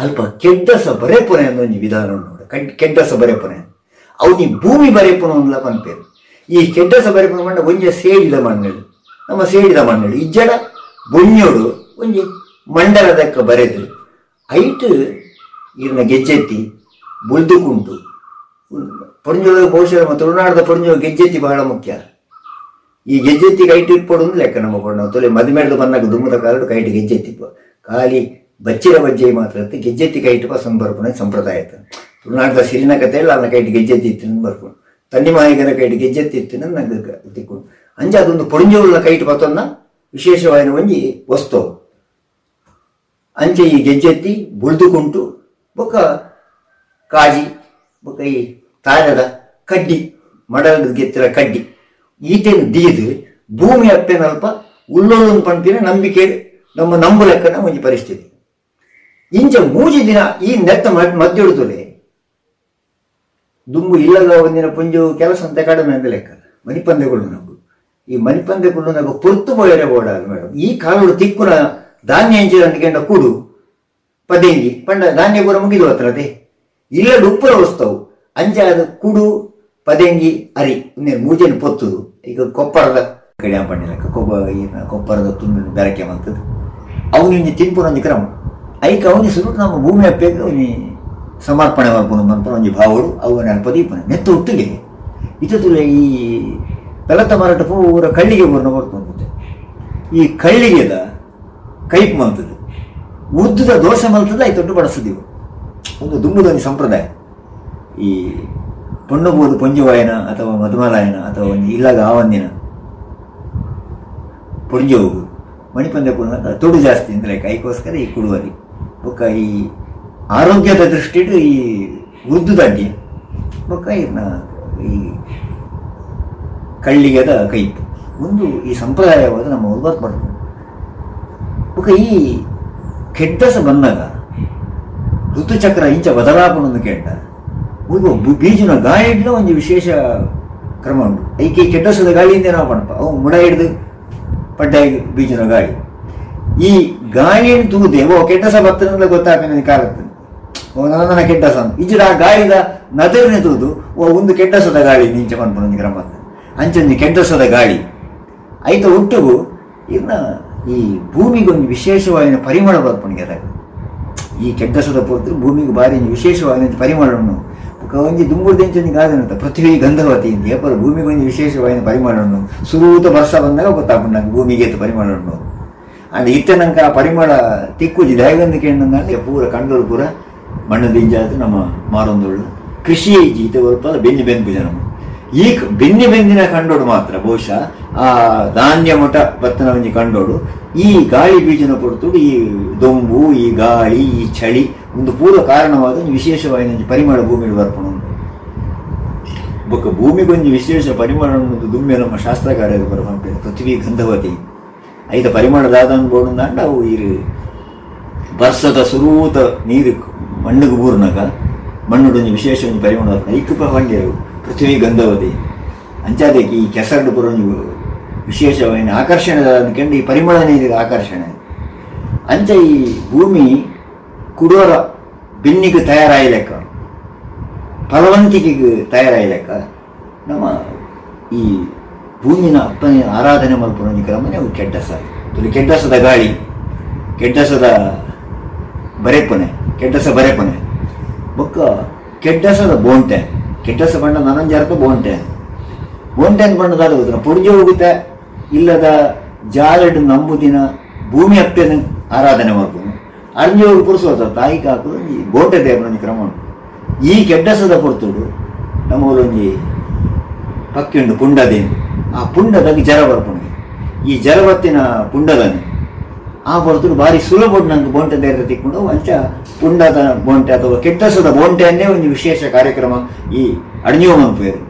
ಅಲ್ಪ ಕೆಡ್ಡಸ ಬರೆಪುನೆ ಒಂದು ವಿಧಾನ ನೋಡ. ಕೆಟ್ಟ ಕೆಡ್ಡಸ ಬರೆಪುನೆ ಅವು ನೀ ಭೂಮಿ ಬರೆಪುನ ಒಂದ್ಲ ಪನ್ಪೇರು ಈ ಕೆಡ್ಡಸ ಬರೆಪುನ ಮಂಡ ಒಂಜೆ ಸೇಡಿದ ಮಣ್ಣು ನಮ್ಮ ಸೇಡಿದ ಮಣ್ಣು ಇಜ್ಜಡ ಬೊಣ್ಣೋಡು ಒಂಜಿ ಮಂಡಲದಕ್ಕ ಬರೆದು ಐಟ್ ಇದನ್ನ ಗೆಜ್ಜೆತ್ತಿ ಬುಳ್ದುಕುಂಟು. ಪೊಂಜೋಳ ಬಹುಶಃ ನಮ್ಮ ತುಳುನಾಡದ ಪೊಂಜೋ ಗೆಜ್ಜೆತ್ತಿ ಬಹಳ ಮುಖ್ಯ. ಈ ಗೆಜ್ಜೆತ್ತಿ ಕೈಟ್ ಇಟ್ಪೋಡು ಲೆಕ್ಕ ನಮ್ಮ ಕೊಡ ತೊಲೆ ಮದುಮೆಡ್ದು ಬಂದಾಗ ದುಮ್ಮದ ಕೈಟ್ ಗೆಜ್ಜೆತ್ತಿ ಖಾಲಿ ಬಚ್ಚಿರ ಬಜ್ಜೆ ಮಾತ್ರ ಅಂತ ಗೆಜ್ಜೆತ್ತಿ ಕೈಟ್ ಪಸಂದ್ ಬರ್ಪುನ ಸಂಪ್ರದಾಯ ಆಯ್ತು ತುಳುನಾಡದ ಸಿರಿನ ಕತೆ ಇಲ್ಲ ಅನ್ನ ಕೈಟ್ ಗೆಜ್ಜೆತ್ತಿ ಇತ್ತಿನ ತನ್ನಿ ಮಾಯಿಗರ ಕೈಟ್ ಗೆಜ್ಜೆತ್ತಿ ಇತ್ತಿನ ನಂಗೆ ತಿಕ್ಕೊಂಡು. ಅಂಜ ಅದೊಂದು ಪೊಂಜೋಳ ಕೈಟ್ ಬತ್ತೊಂದ ವಿಶೇಷವಾದ ಒಂಜಿ ವಸ್ತು. ಅಂಚೆ ಈ ಗೆಜ್ಜೆತ್ತಿ ಬುಳ್ದುಕುಂಟು, ಬೊಕ್ಕ ಕಾಜಿ, ಬೊಕ್ಕ ಈ ತಾರದ ಕಡ್ಡಿ, ಮಡಲದ ಗೆತ್ತಿರ ಕಡ್ಡಿ. ಈತೇನು ದೀದು ಭೂಮಿ ಅಪ್ಪೆನಲ್ಪ ಉಲ್ಲೊಂದು ಪಂಪಿನ ನಂಬಿಕೆ, ನಮ್ಮ ನಂಬು ಲೆಕ್ಕನ ಪರಿಸ್ಥಿತಿ. ಇಂಚ ಮೂಜಿ ದಿನ ಈ ನೆತ್ತ ಮದ್ದಿಡುತ್ತದೆ ದುಂಬು ಇಲ್ಲದ ಒಂದಿನ ಪುಂಜು ಕೆಲಸ ಅಂತ ಕಡಿಮೆ ಅಂತ ಲೆಕ್ಕ ಮನಿಪಂದೆಗಳು ನಗು. ಈ ಮನಿಪಂದೆಗಳು ನಗು ಪೊರ್ತು ಬೋಯರೆ ಓಡಾದು ಮೇಡಮ್ ಈ ಕಾಲುಡು ತಿಕ್ಕುನ ಧಾನ್ಯ ಹೆಂಚಿದಂಡ್ಕೆಂಡ ಕೂಡು. ಪದೇಂಗಿ, ಪಂಡ ಧಾನ್ಯ ಕೂಡ ಮುಗಿದು ಹತ್ರದೆ ಇಲ್ಲಡು ಉಪ್ಪುರ ವಸ್ತವು ಅಂಜೆ ಅದು ಕುಡು, ಪದೇಂಗಿ, ಅರಿ. ಇನ್ನೇ ಮೂಜೆನ ಪೊತ್ತುದು ಈಗ ಕೊಪ್ಪರದ ಕಡಿಯ ಪಂಡಿಲ್ಲ ಕೊಬ್ಬ ಕೊಪ್ಪರದ ತುಂಡು ಬೆರಕೆ ಮಂತದ್ದು. ಅವನಿಂಜಿ ತಿನ್ಪುರ ಕ್ರಮ. ನಮ್ಮ ಭೂಮಿ ಅಪ್ಪೆಗೆ ಅವನಿ ಸಮರ್ಪಣೆ ಮಾಡ್ಕೊಂಡು ಮನ್ಪುನ ಒಂಜಿ ಭಾವಡು ಅವನ ಅಲ್ಪದೀಪನ ನೆತ್ತ ಒಟ್ಟಿಗೆ. ಇತತುಲೆ ಈ ಬೆಲತ ಮಾರಾಟ ಪೂರ ಕಳ್ಳಿಗೆ ಬರ್ನ ಬರ್ಕೊಂಡು ಈ ಕಳ್ಳಿಗೆದ ಕೈಪ್ ಮಂತದ್ದು. ಉದ್ದದ ದೋಷ ಮಲ್ತದ ಐತೊಟ್ಟು ಬಡಿಸಿದೆವು ಒಂದು ದುಂಬುದೊಂದು ಸಂಪ್ರದಾಯ. ಈ ಪೊಣ್ಣಬಹುದು ಪೊಂಜುವಾಯನ ಅಥವಾ ಮಧುಮಲಾಯನ ಅಥವಾ ಒಂದು ಇಲ್ಲದ ಆವಂದಿನ ಪೊಂಜು ಹೋಗು ಮಣಿಪಂದ್ಯ ಪುಣ್ಯ ತೊಡು ಜಾಸ್ತಿ ಅಂದರೆ ಕೈಗೋಸ್ಕರ ಈ ಕುಡುವರಿ. ಬೊಕ್ಕ ಈ ಆರೋಗ್ಯದ ದೃಷ್ಟಿಡು ಈ ಉದ್ದು ದಂಡಿ ಬೊಕ್ಕ ಇನ್ನ ಈ ಕಳ್ಳಿಗೆದ ಕೈ. ಒಂದು ಈ ಸಂಪ್ರದಾಯವಾದ ನಮ್ಮ ಉಲ್ಬತ್ ಮಾಡ್ಕೊಂಡು ಬೊಕ್ಕ ಈ ಕೆಟ್ಟಸ ಬಂದಾಗ, ಋತುಚಕ್ರ ಇಂಚ ಬದಲಾಪಣವನ್ನು ಕೆಟ್ಟ ಬು- ಬೀಜನ ಗಾಳಿ ಇಡ್ಲ ಒಂದು ವಿಶೇಷ ಕ್ರಮ ಉಂಟು. ಐಕೆ ಕೆಟ್ಟಸದ ಗಾಳಿಯಿಂದ ನಾವು ಪಣಪ ಅವು ಮುಡ ಹಿಡ್ದು ಪಡ್ಡ ಬೀಜನ ಗಾಳಿ. ಈ ಗಾಳಿಯನ್ನು ತೂದೆ ಓ ಕೆಟ್ಟಸ ಬರ್ತದಂದ್ರೆ ಗೊತ್ತಾಗ್ತದೆ ಕಾಲತ್ತು ಓ, ನನ್ನ ಕೆಡ್ಡಸ ಅಂತ. ಇಜ್ಜಿಡ ಆ ಗಾಳಿದ ನದರ್ನೆ ತೂದು ಓ, ಒಂದು ಕೆಟ್ಟಸದ ಗಾಳಿ ನಿಂಚ ಪನ್ಪನ ಕ್ರಮ ಅಂಚೊಂದು ಕೆಟ್ಟಸದ ಗಾಳಿ. ಐತ ಹುಟ್ಟುಗು. ಇನ್ನ ಈ ಭೂಮಿಗೊಂದು ವಿಶೇಷವಾದ ಪರಿಮಳ ಬರ್ಪಣಿಗೆ ಅದಾಗ ಈ ಕೆಟ್ಟಸದ ಪೊರ್ತರು ಭೂಮಿಗೆ ಒಂದು ವಿಶೇಷವಾದ ಪರಿಮಳವನ್ನು. ಒಂಜಿ ದುಂಬುರ್ದೆಂಚೊಂದು ಗಾದನಂತ ಪೃಥ್ವಿ ಗಂಧವತಿ ಅಂತ. ಏಪಲು ಭೂಮಿಗೆ ಒಂದು ವಿಶೇಷವಾದ ಪರಿಮಳವನ್ನು. ಸುರೂತ ವರ್ಷ ಬಂದಾಗ ಗೊತ್ತಾಗ್ಬಿಟ್ಟು ಭೂಮಿಗೆ ಪರಿಮಳವನ್ನು. ಅಂಡ್ ಇತ್ತನಂಕ ಪರಿಮಳ ತಿಕ್ಕುಜಿ ದಯಗಂದು ಅಂದ್ರೆ ಪೂರ ಕಂಡೋರು ಪೂರ ಮಣ್ಣು ದಿಂಜಾದು ನಮ್ಮ ಮಾರೊಂದೊಳ್ಳು ಕೃಷಿ ಜೀತ ಬರುತ್ತಲ್ಲ ಬೆನ್ನಿ ಬೆನ್ಪು ಜನ ಈ ಬೆನ್ನಿ ಬೆಂದಿನ ಕಂಡೋಡು ಮಾತ್ರ ಬಹುಶಃ ಆ ಧಾನ್ಯ ಮಠ ಬತ್ತನ ಒಂಜಿ ಕಂಡೋಡು ಈ ಗಾಳಿ ಬೀಜನ ಕೊಡ್ತು ಈ ದೊಂಬು ಈ ಗಾಳಿ ಈ ಚಳಿ ಒಂದು ಪೂರ್ವ ಕಾರಣವಾದ ಒಂದು ಪರಿಮಳ ಭೂಮಿಗೆ ಬರ್ಪಣ ಬೊಕ್ಕ ಭೂಮಿಗೊಂದು ವಿಶೇಷ ಪರಿಮಳ ದುಮ್ಮೆ ನಮ್ಮ ಶಾಸ್ತ್ರಕಾರ್ಯದ ಬರಪಂಪೆ ಪೃಥ್ವಿ ಗಂಧವತಿ ಐದ ಪರಿಮಳದಾದ ಬೋಡು ದಾಂಡ ಅವು ಇರು ಬರ್ಸದ ಸುರೂತ ನೀರು ಮಣ್ಣಿಗೆ ಬೂರ್ನಾಗ, ಮಣ್ಣುಡೊಂದು ವಿಶೇಷ ಒಂದು ಪರಿಮಳ ಹೊಂಡೆ ಅವು, ಪೃಥ್ವಿ ಗಂಧವತಿ ಅಂಚಾದಕ್ಕೆ ಈ ಕೆಸರಡು ಪುರ ಒಂದು ವಿಶೇಷವಾದ ಆಕರ್ಷಣೆ ಕಂಡು ಈ ಪರಿಮಳ ನೀರಿಗೆ ಆಕರ್ಷಣೆ. ಅಂಚ ಈ ಭೂಮಿ ಕುಡೋರ ಬೆನ್ನಿಗೆ ತಯಾರಾಯ್ಲೆಕ್ಕ ಫಲವಂತಿಕೆಗೆ ತಯಾರಾಯ್ಲೆಕ್ಕ ನಮ್ಮ ಈ ಭೂಮಿನ ಅಪ್ಪನ ಆರಾಧನೆ ಮಲ್ಪುರ ಕ್ರಮನೇ ಅವು ಕೆಟ್ಟಸ ತುಳಿ ಕೆಟ್ಟಸದ ಗಾಳಿ, ಕೆಡ್ಡಸದ ಬರೆಪನೆ, ಕೆಡ್ಡಸ ಬರೆಪನೆ. ಬೊಕ್ಕ ಕೆಡ್ಡಸದ ಬೋಂಟೆ ಕೆಟ್ಟಸ ಬಣ್ಣ ನನಂಜ ಅರ್ಥ ಬೋಂಟೆ. ಬೋಂಟೆ ಅಂತ ಬಣ್ಣದಾದ ಹೋದ್ರೆ ಪುರ್ಜೆ ಹೋಗುತ್ತೆ, ಇಲ್ಲದ ಜಾಲಡ್ ನಂಬುದಿನ ಭೂಮಿ ಅಪ್ಪನ ಆರಾಧನೆ ಮಾಡ್ಬೋದು. ಅರ್ಜಿ ಹೋಗಿ ಪುರುಸೋದ, ತಾಯಿ ಕಾಕು ಈ ಬೋಟೆ ದೇವರ ಕ್ರಮ ಉಂಟು ಈ ಕೆಡ್ಡಸದ ಪುರ್ತುಡು ನಮ್ಮ ಒಂಜಿ ಪಕ್ಕಿಂಡು ಪುಂಡದೇನು ಆ ಪುಂಡದಲ್ಲಿ ಜರ ಬರ್ಪುಂಡು ಈ ಜರವತ್ತಿನ ಪುಂಡದಲ್ಲಿ. ಆ ಹೊರತು ಬಾರಿ ಸುಲಭ ನಂಗೆ ಬೋಂಟೆ ಧೈರ್ಯ ತಿಕ್ಕೊಂಡು ಅಂಚ ಪುಂಡದ ಬೋಂಟೆ ಅಥವಾ ಕೆಟ್ಟಸದ ಬೋಂಟೆಯನ್ನೇ ಒಂದು ವಿಶೇಷ ಕಾರ್ಯಕ್ರಮ ಈ ಅಡ್ನಿಯೋ ಮಂಪೇರು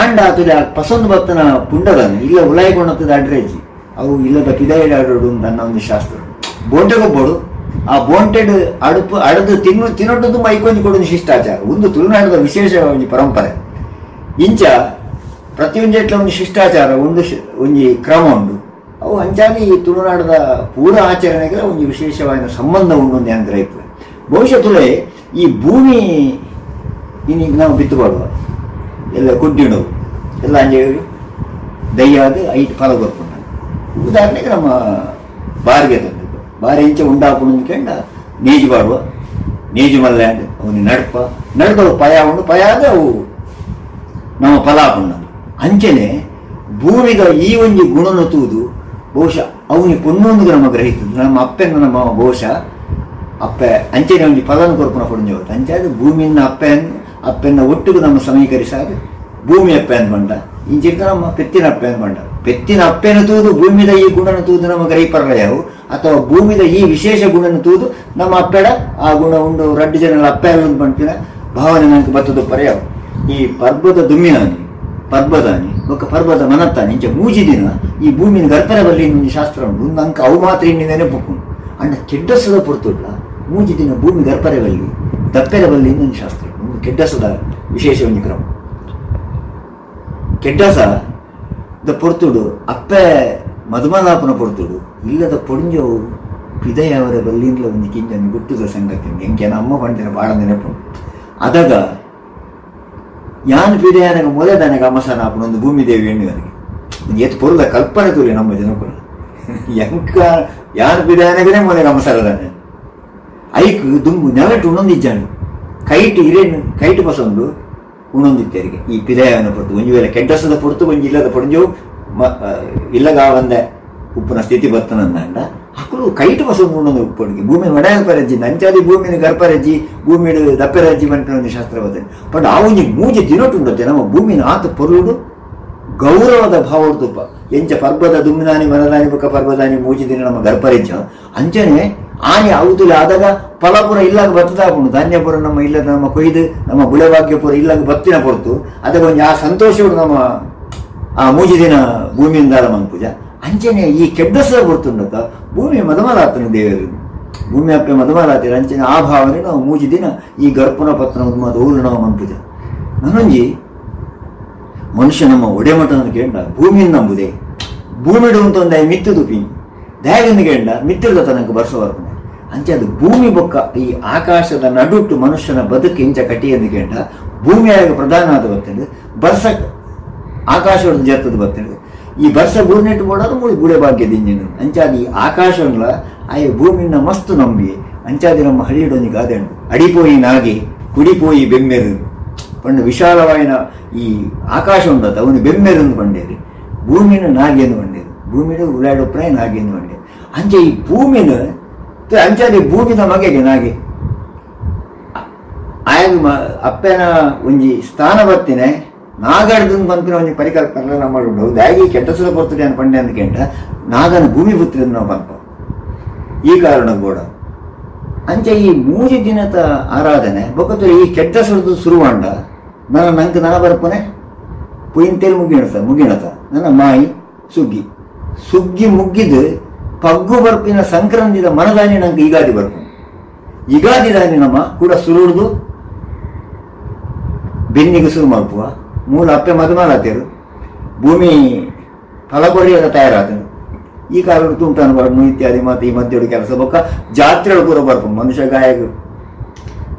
ಆಂಡ ಆತುಲೆ ಆ ಪಸಂದ್ ಬತ್ತನ ಪುಂಡದನ್ನು ಇಲ್ಲ ಉಲಾಯಿಕೊಂಡದ ಅಡ್ರೇಜಿ ಅವು ಇಲ್ಲದ ಪಿದಾಯಿಡ ಆಡೋಡು ನನ್ನ ಒಂದು ಶಾಸ್ತ್ರ. ಬೋಂಟೆಗೊಬ್ಬಡು ಆ ಬೋಂಟೆಡ್ ಅಡುಪು ಅಡದು ತಿನ್ನು ತಿನ್ನೊಟ್ಟದು ಮೈಕೊಂಜಿ ಕೊಡೋದು ಶಿಷ್ಟಾಚಾರ. ಒಂದು ತುಳುನಾಡದ ವಿಶೇಷ ಒಂದು ಪರಂಪರೆ. ಇಂಚ ಪ್ರತಿಯೊಂದು ಎಟ್ಲ ಒಂದು ಶಿಷ್ಟಾಚಾರ, ಒಂದು ಒಂದು ಕ್ರಮ ಉಂಡು ಅವು ಅಂಚಾಲಿ ಈ ತುಳುನಾಡದ ಪೂರ ಆಚರಣೆಗೆ ಒಂದು ವಿಶೇಷವಾದ ಸಂಬಂಧ ಉಂಡು ಅಂತ ಅಂದ್ರೆ ಇತ್ತು ಬಹುಶಃ ಈ ಭೂಮಿ ಇನ್ನೀಗ ನಾವು ಬಿತ್ತು ಮಾಡುವ ಎಲ್ಲ ಕುಡ್ಡಿಡು ಎಲ್ಲ ಅಂಜೆ ದಯ್ಯಾದ ಐದು ಫಲ ಬರ್ಕೊಂಡು ಉದಾಹರಣೆಗೆ ನಮ್ಮ ಬಾರಿಗೆ ತಂದು ಬಾರಿ ಇಂಚ ಉಂಡಾಕೊಂಡು ಕೆಂಡ ನೇಜು ಬಾಡುವ ನೇಜಿ ಮಲ್ಲ್ಯಾಂಡ್ ಅವನಿಗೆ ನಡ್ಪ. ನಡೆದವು ಪಯ ಉಂಡು ಪಯಾದ ಅವು ನಮ್ಮ ಫಲಾಪುಣ್ಣ. ಅಂಚನೆ ಭೂಮಿಗ ಈ ಒಂಜಿ ಗುಣನ ತೂದು, ಬಹುಶಃ ಅವನಿಗೆ ಪೊನ್ನೊಂದು ನಮ್ಮ ಗ್ರಹಿತು ನಮ್ಮ ಅಪ್ಪೆನ ನಮ್ಮ ಬಹುಶಃ ಅಪ್ಪೆ ಅಂಚನೆ ಒಂಜಿ ಫಲನ ಕೊರ್ಪುನ ಪುಣ್ಯವತ್ತು ಅಂಚಾದ ಭೂಮಿನ ಅಪ್ಪೆಯನ್ನು ಅಪ್ಪೆನ್ನ ಒಟ್ಟಿಗೆ ನಮ್ಮ ಸಮೀಕರಿಸಾಗ ಭೂಮಿ ಅಪ್ಪೆ ಬಂಡ ಇಂಚಿರ್ತ ನಮ್ಮ ಪೆತ್ತಿನ ಅಪ್ಪೆ ಬಂಡ ಪೆತ್ತಿನ ಅಪ್ಪೆನ ತೂದು, ಭೂಮಿದ ಈ ಗುಣನ ತೂದು ನಮ್ಮ ಗ್ರಹಿಪರಲ ಯಾವು ಅಥವಾ ಭೂಮಿದ ಈ ವಿಶೇಷ ಗುಣನ ತೂದು, ನಮ್ಮ ಅಪ್ಪೆಡ ಆ ಗುಣ ಉಂಡು. ರಡ್ಡು ಜನ ಅಪ್ಪೆ ಬಂಟಿನ ಭಾವನೆ ನನಗೆ ಬತ್ತದ ಪರ್ಯಾವು ಈ ಪರ್ವತ ದುಮ್ಮಿನಾನಿ ಪರ್ಬದಾನಿ ఒక ಪರ್ಬದ ಮನತ್ತಾನಿ ಇಂಚ ಮೂಜಿ ದಿನ ಈ ಭೂಮಿನ ಗರ್ಪರ ಇನ್ನೊಂದು ಶಾಸ್ತ್ರ ಉಂಟು ಉಂದು ಅಂಕ ಅವು ಮಾತ್ರ ಇನ್ನಿ ನೆನಪುಂಡು ಅಣ್ಣ ಕೆಡ್ಡಸದ ಪುರ್ತುಡ್ಲ ಮೂಜಿ ದಿನ ಭೂಮಿ ಗರ್ಪರೆ ಬಲ್ಲಿ ದಪ್ಪೆರ ಬಲ್ಲಿ ಇನ್ನೊಂದು ಶಾಸ್ತ್ರ. ಒಂದು ಕೆಡ್ಡಸದ ವಿಶೇಷ ಒಂದು ಕ್ರಮ. ಕೆಡ್ಡಸ, ದ ಪೊರ್ತುಡು, ಅಪ್ಪೆ ಮಧುಮಲಾಪನ ಪೊರ್ತುಡು, ಇಲ್ಲದ ಪೊಂಜವು ಪಿದೆಯವರ ಬಲ್ಲಿಂದ ಒಂದು ಕಿಂಜನ ಗುಟ್ಟುದ ಸಂಗತಿ ಎಂಕೆ ನಮ್ಮ ಪಂಡಿನ ಬಾಳ ನೆನಪು ಅದಾಗ ಯಾನ್ ಪಿದೆಯನಗ ಮೊದಲದನಗ ಅಮಸನ ಆಪಣ ಒಂದು ಭೂಮಿ ದೇವಿ ಹೆಣ್ಣಿವನಿಗೆ ಎತ್ತು ಪೊರುದ ಕಲ್ಪನೆ ತುಲಿ ನಮ್ಮ ಜನಕುಲ ಎಂಕ ಯಾನ್ ಪಿದೆಯನಗನೇ ಮೊದಲ ಅಮಸರದಾನೆ ಐಕ್ ದುಂಬು ನೆಲಟ್ಟು ಉಣೊಂದಿಜ್ಜಾನು ಕೈಟ್ ಇರೇನು ಕೈಟ್ ಬಸೊಂದು ಉಣೊಂದಿತ್ತೇರಿಗೆ ಈ ಪಿದೆಯನ ಪೊರ್ತು ಒಂಜಿ ವೇಳೆ ಕೆಡ್ಡಸದ ಪೊರ್ತು ಒಂಜಿ ಇಲ್ಲದ ಪೊಂಜು ಇಲ್ಲಗ ಒಂದೆ ಉಪ್ಪುನ ಸ್ಥಿತಿ ಬರ್ತನಂದ ಹಕ್ಕಲು ಕೈಟ್ ಹೊಸ ಉಣ್ಣೊಂದು ಉಪ್ಪೊಡಿಗೆ ಭೂಮಿ ಒಡೆಯ ಪರಜ್ಜಿ ನಂಚಾದಿ ಭೂಮಿನ ಗರ್ಪರಜ್ಜಿ ಭೂಮಿಡು ದಪ್ಪೆರಜ್ಜಿ ಮಂಟಿನ ಒಂದು ಶಾಸ್ತ್ರ ಬರ್ತದೆ. ಬಟ್ ಆ ಮೂಜಿ ದಿನೊಟ್ಟು ಉಂಡತ್ತೆ ನಮ್ಮ ಭೂಮಿನ ಆತ ಪೊರುಡು ಗೌರವದ ಭಾವೋಡ್ತುಪ್ಪ ಎಂಚ ಪರ್ಬದ ದುಮ್ಮಿದಾನಿ ಮನದಾನಿ ಬುಕ್ಕ ಪರ್ಬದಾನಿ, ಮೂಜಿ ದಿನ ನಮ್ಮ ಗರ್ಪರಿಜ್ಜ. ಅಂಚನೆ ಆನೆ ಅವುದಿಲ್ಲ ಆದಾಗ ಫಲಪುರ ಇಲ್ಲಾಗ ಬತ್ತದಾಪುಂಡು ಧಾನ್ಯಪುರ ನಮ್ಮ ಇಲ್ಲದ ನಮ್ಮ ಕೊಯ್ದು, ನಮ್ಮ ಬುಳೆಭಾಗ್ಯಪುರ ಇಲ್ಲಾಗ ಬತ್ತಿನ ಪೊರ್ತು. ಅದಕ್ಕೆ ಒಂಜಿ ಆ ಸಂತೋಷಗಳು ನಮ್ಮ ಆ ಮೂಜಿ ದಿನ ಭೂಮಿಯಿಂದ ಮನ್ಪುಜ ಅಂಚನೆ ಈ కెడ్డస్లో ಬರ್ತುಂಡಕ ಭೂಮಿ ಮದಮಲಾತನ ದೇವರು ಭೂಮಿ ಅಪ್ಪೆ ಮದಮಲಾತಿರ ಅಂಚನೆ ಆ ಭಾವನೆ ನಾವು ಮೂಜಿ ದಿನ ಈ ಗರ್ಪನ ಪತ್ರ ಮದ ಊರು ನಾವು ಮನ್ಪುಜ ನನಂಜಿ ಮನುಷ್ಯ ನಮ್ಮ ಒಡೆಮಠನ ಕೇಂಡ ಭೂಮಿಯನ್ನು ನಂಬುದೇ. ಭೂಮಿಡು ಅಂತ ಒಂದು ಮಿತ್ತು ತುಪಿ ದಯಗಂದು ಕೇಂಡ ಮಿತ್ತಿರದ ತನಕ ಬರ್ಸ ಬರ್ಪನೆ ಅಂಚೆ ಅದು ಭೂಮಿ ಬೊಕ್ಕ ಈ ಆಕಾಶದ ನಡುಟ್ಟು ಮನುಷ್ಯನ ಬದುಕು ಇಂಚ ಕಟ್ಟಿಯನ್ನು ಕೇಂಡ ಭೂಮಿಯಾಗ ಪ್ರಧಾನ ಆದ ಬರ್ತದೆ ಬರ್ಸಕ್ ಆಕಾಶದ ಜರ್ತದ ಬರ್ತದೆ ಈ ಭೂಮಿ ಇಟ್ಟು ಮಾಡೋದು ಮೂಡಿ ಗುಡೆ ಭಾಗ್ಯದ ಇಂಜಿನ. ಅಂಚಾದಿ ಅಂಗ್ಲ ಆಯ ಭೂಮಿನ ಮಸ್ತು ನಂಬಿ, ಅಂಚಾದಿ ನಮ್ಮ ಹಳ್ಳಿಡೊಂದು ಉಂಟು. ಅಡಿಪೋಯಿ ನಾಗಿ, ಕುಡಿಪೋಯಿ ಬೆಮ್ಮೆರು. ಪಂಡ ವಿಶಾಲವಾಯಿನ ಈ ಆಕಾಶ ಉಂಡದ ಅವನು ಬೆಮ್ಮೆರಂದು ಬಂಡೇರಿ ಭೂಮಿನ ನಾಗಿ ಎಂದು ಬಂಡೇರಿ ಭೂಮಿನ ಉಳ್ಳಾಡೋ ಪ್ರಾಯ ನಾಗೇನು ಬಂಡೇರು ಅಂಚೆ ಈ ಭೂಮಿನ ಅಂಚಾದಿ ಭೂಮಿನ ಮಗೆಗೆ ನಾಗೆ. ಆಯ್ದು ಅಪ್ಪನ ಒಂಜಿ ಸ್ಥಾನ ಬರ್ತಿನೆ ನಾಗಡ್ದು ಬಂತಿನ ಒಂಜಿ ಪರಿಕಲ್ಪನೆ ನಮ್ಮ ಮಾಡುಂಡು ದಾಗಿ ಕೆಟ್ಟಸದ ಬರ್ತದೆ ಅನ್ಕೊಂಡೆ ಕೇಂದ್ರ ನಾಗನ ಭೂಮಿ ಬುತ್ತಿರ ನಾವು ಪಂಪ ಈ ಕಾರಣ ಕೂಡ. ಅಂಚೆ ಈ ಮೂಜಿ ದಿನದ ಆರಾಧನೆ ಬೊಕ್ಕತ್ತು ಈ ಕೆಟ್ಟ ಸುರದು ಶುರುವಾಂಡ ನನ್ನ ನಂಗೆ ನನ ಬರ್ಪನೆ? ಪುಯಿಂತೇಲಿ ಮುಗಿಣತ ಮುಗಿಣತ ನನ್ನ ಮಾಯಿ ಸುಗ್ಗಿ. ಸುಗ್ಗಿ ಮುಗ್ಗಿದು ಪಗ್ಗು ಬರ್ಪಿನ ಸಂಕ್ರಾಂತಿದ ಮನದಾನಿ ನಂಗೆ ಯುಗಾದಿ ಬರ್ಪು ಯುಗಾದಿ ದಾನಿ ನಮ್ಮ ಕೂಡ ಸುರುಡ್ದು, ಬೆನ್ನಿಗೆ ಶುರು ಮಾಡ್ಪುವ. ಮೂಲ ಅಪ್ಪೆ ಮದುಮಾಲಾತೇರು ಭೂಮಿ ಫಲಕೊರಿಯದ ತಯಾರಾತನು ಈ ಕಾರಣ ತುಂಬ ಬರ್ನು ಇತ್ಯಾದಿ ಮತ್ತೆ ಈ ಮಧ್ಯೆ ಕೆಲಸ. ಬೊಕ್ಕ ಜಾತ್ರೆಗಳು ಪೂರ ಬರ್ಪು ಮನುಷ್ಯ ಗಾಯಕ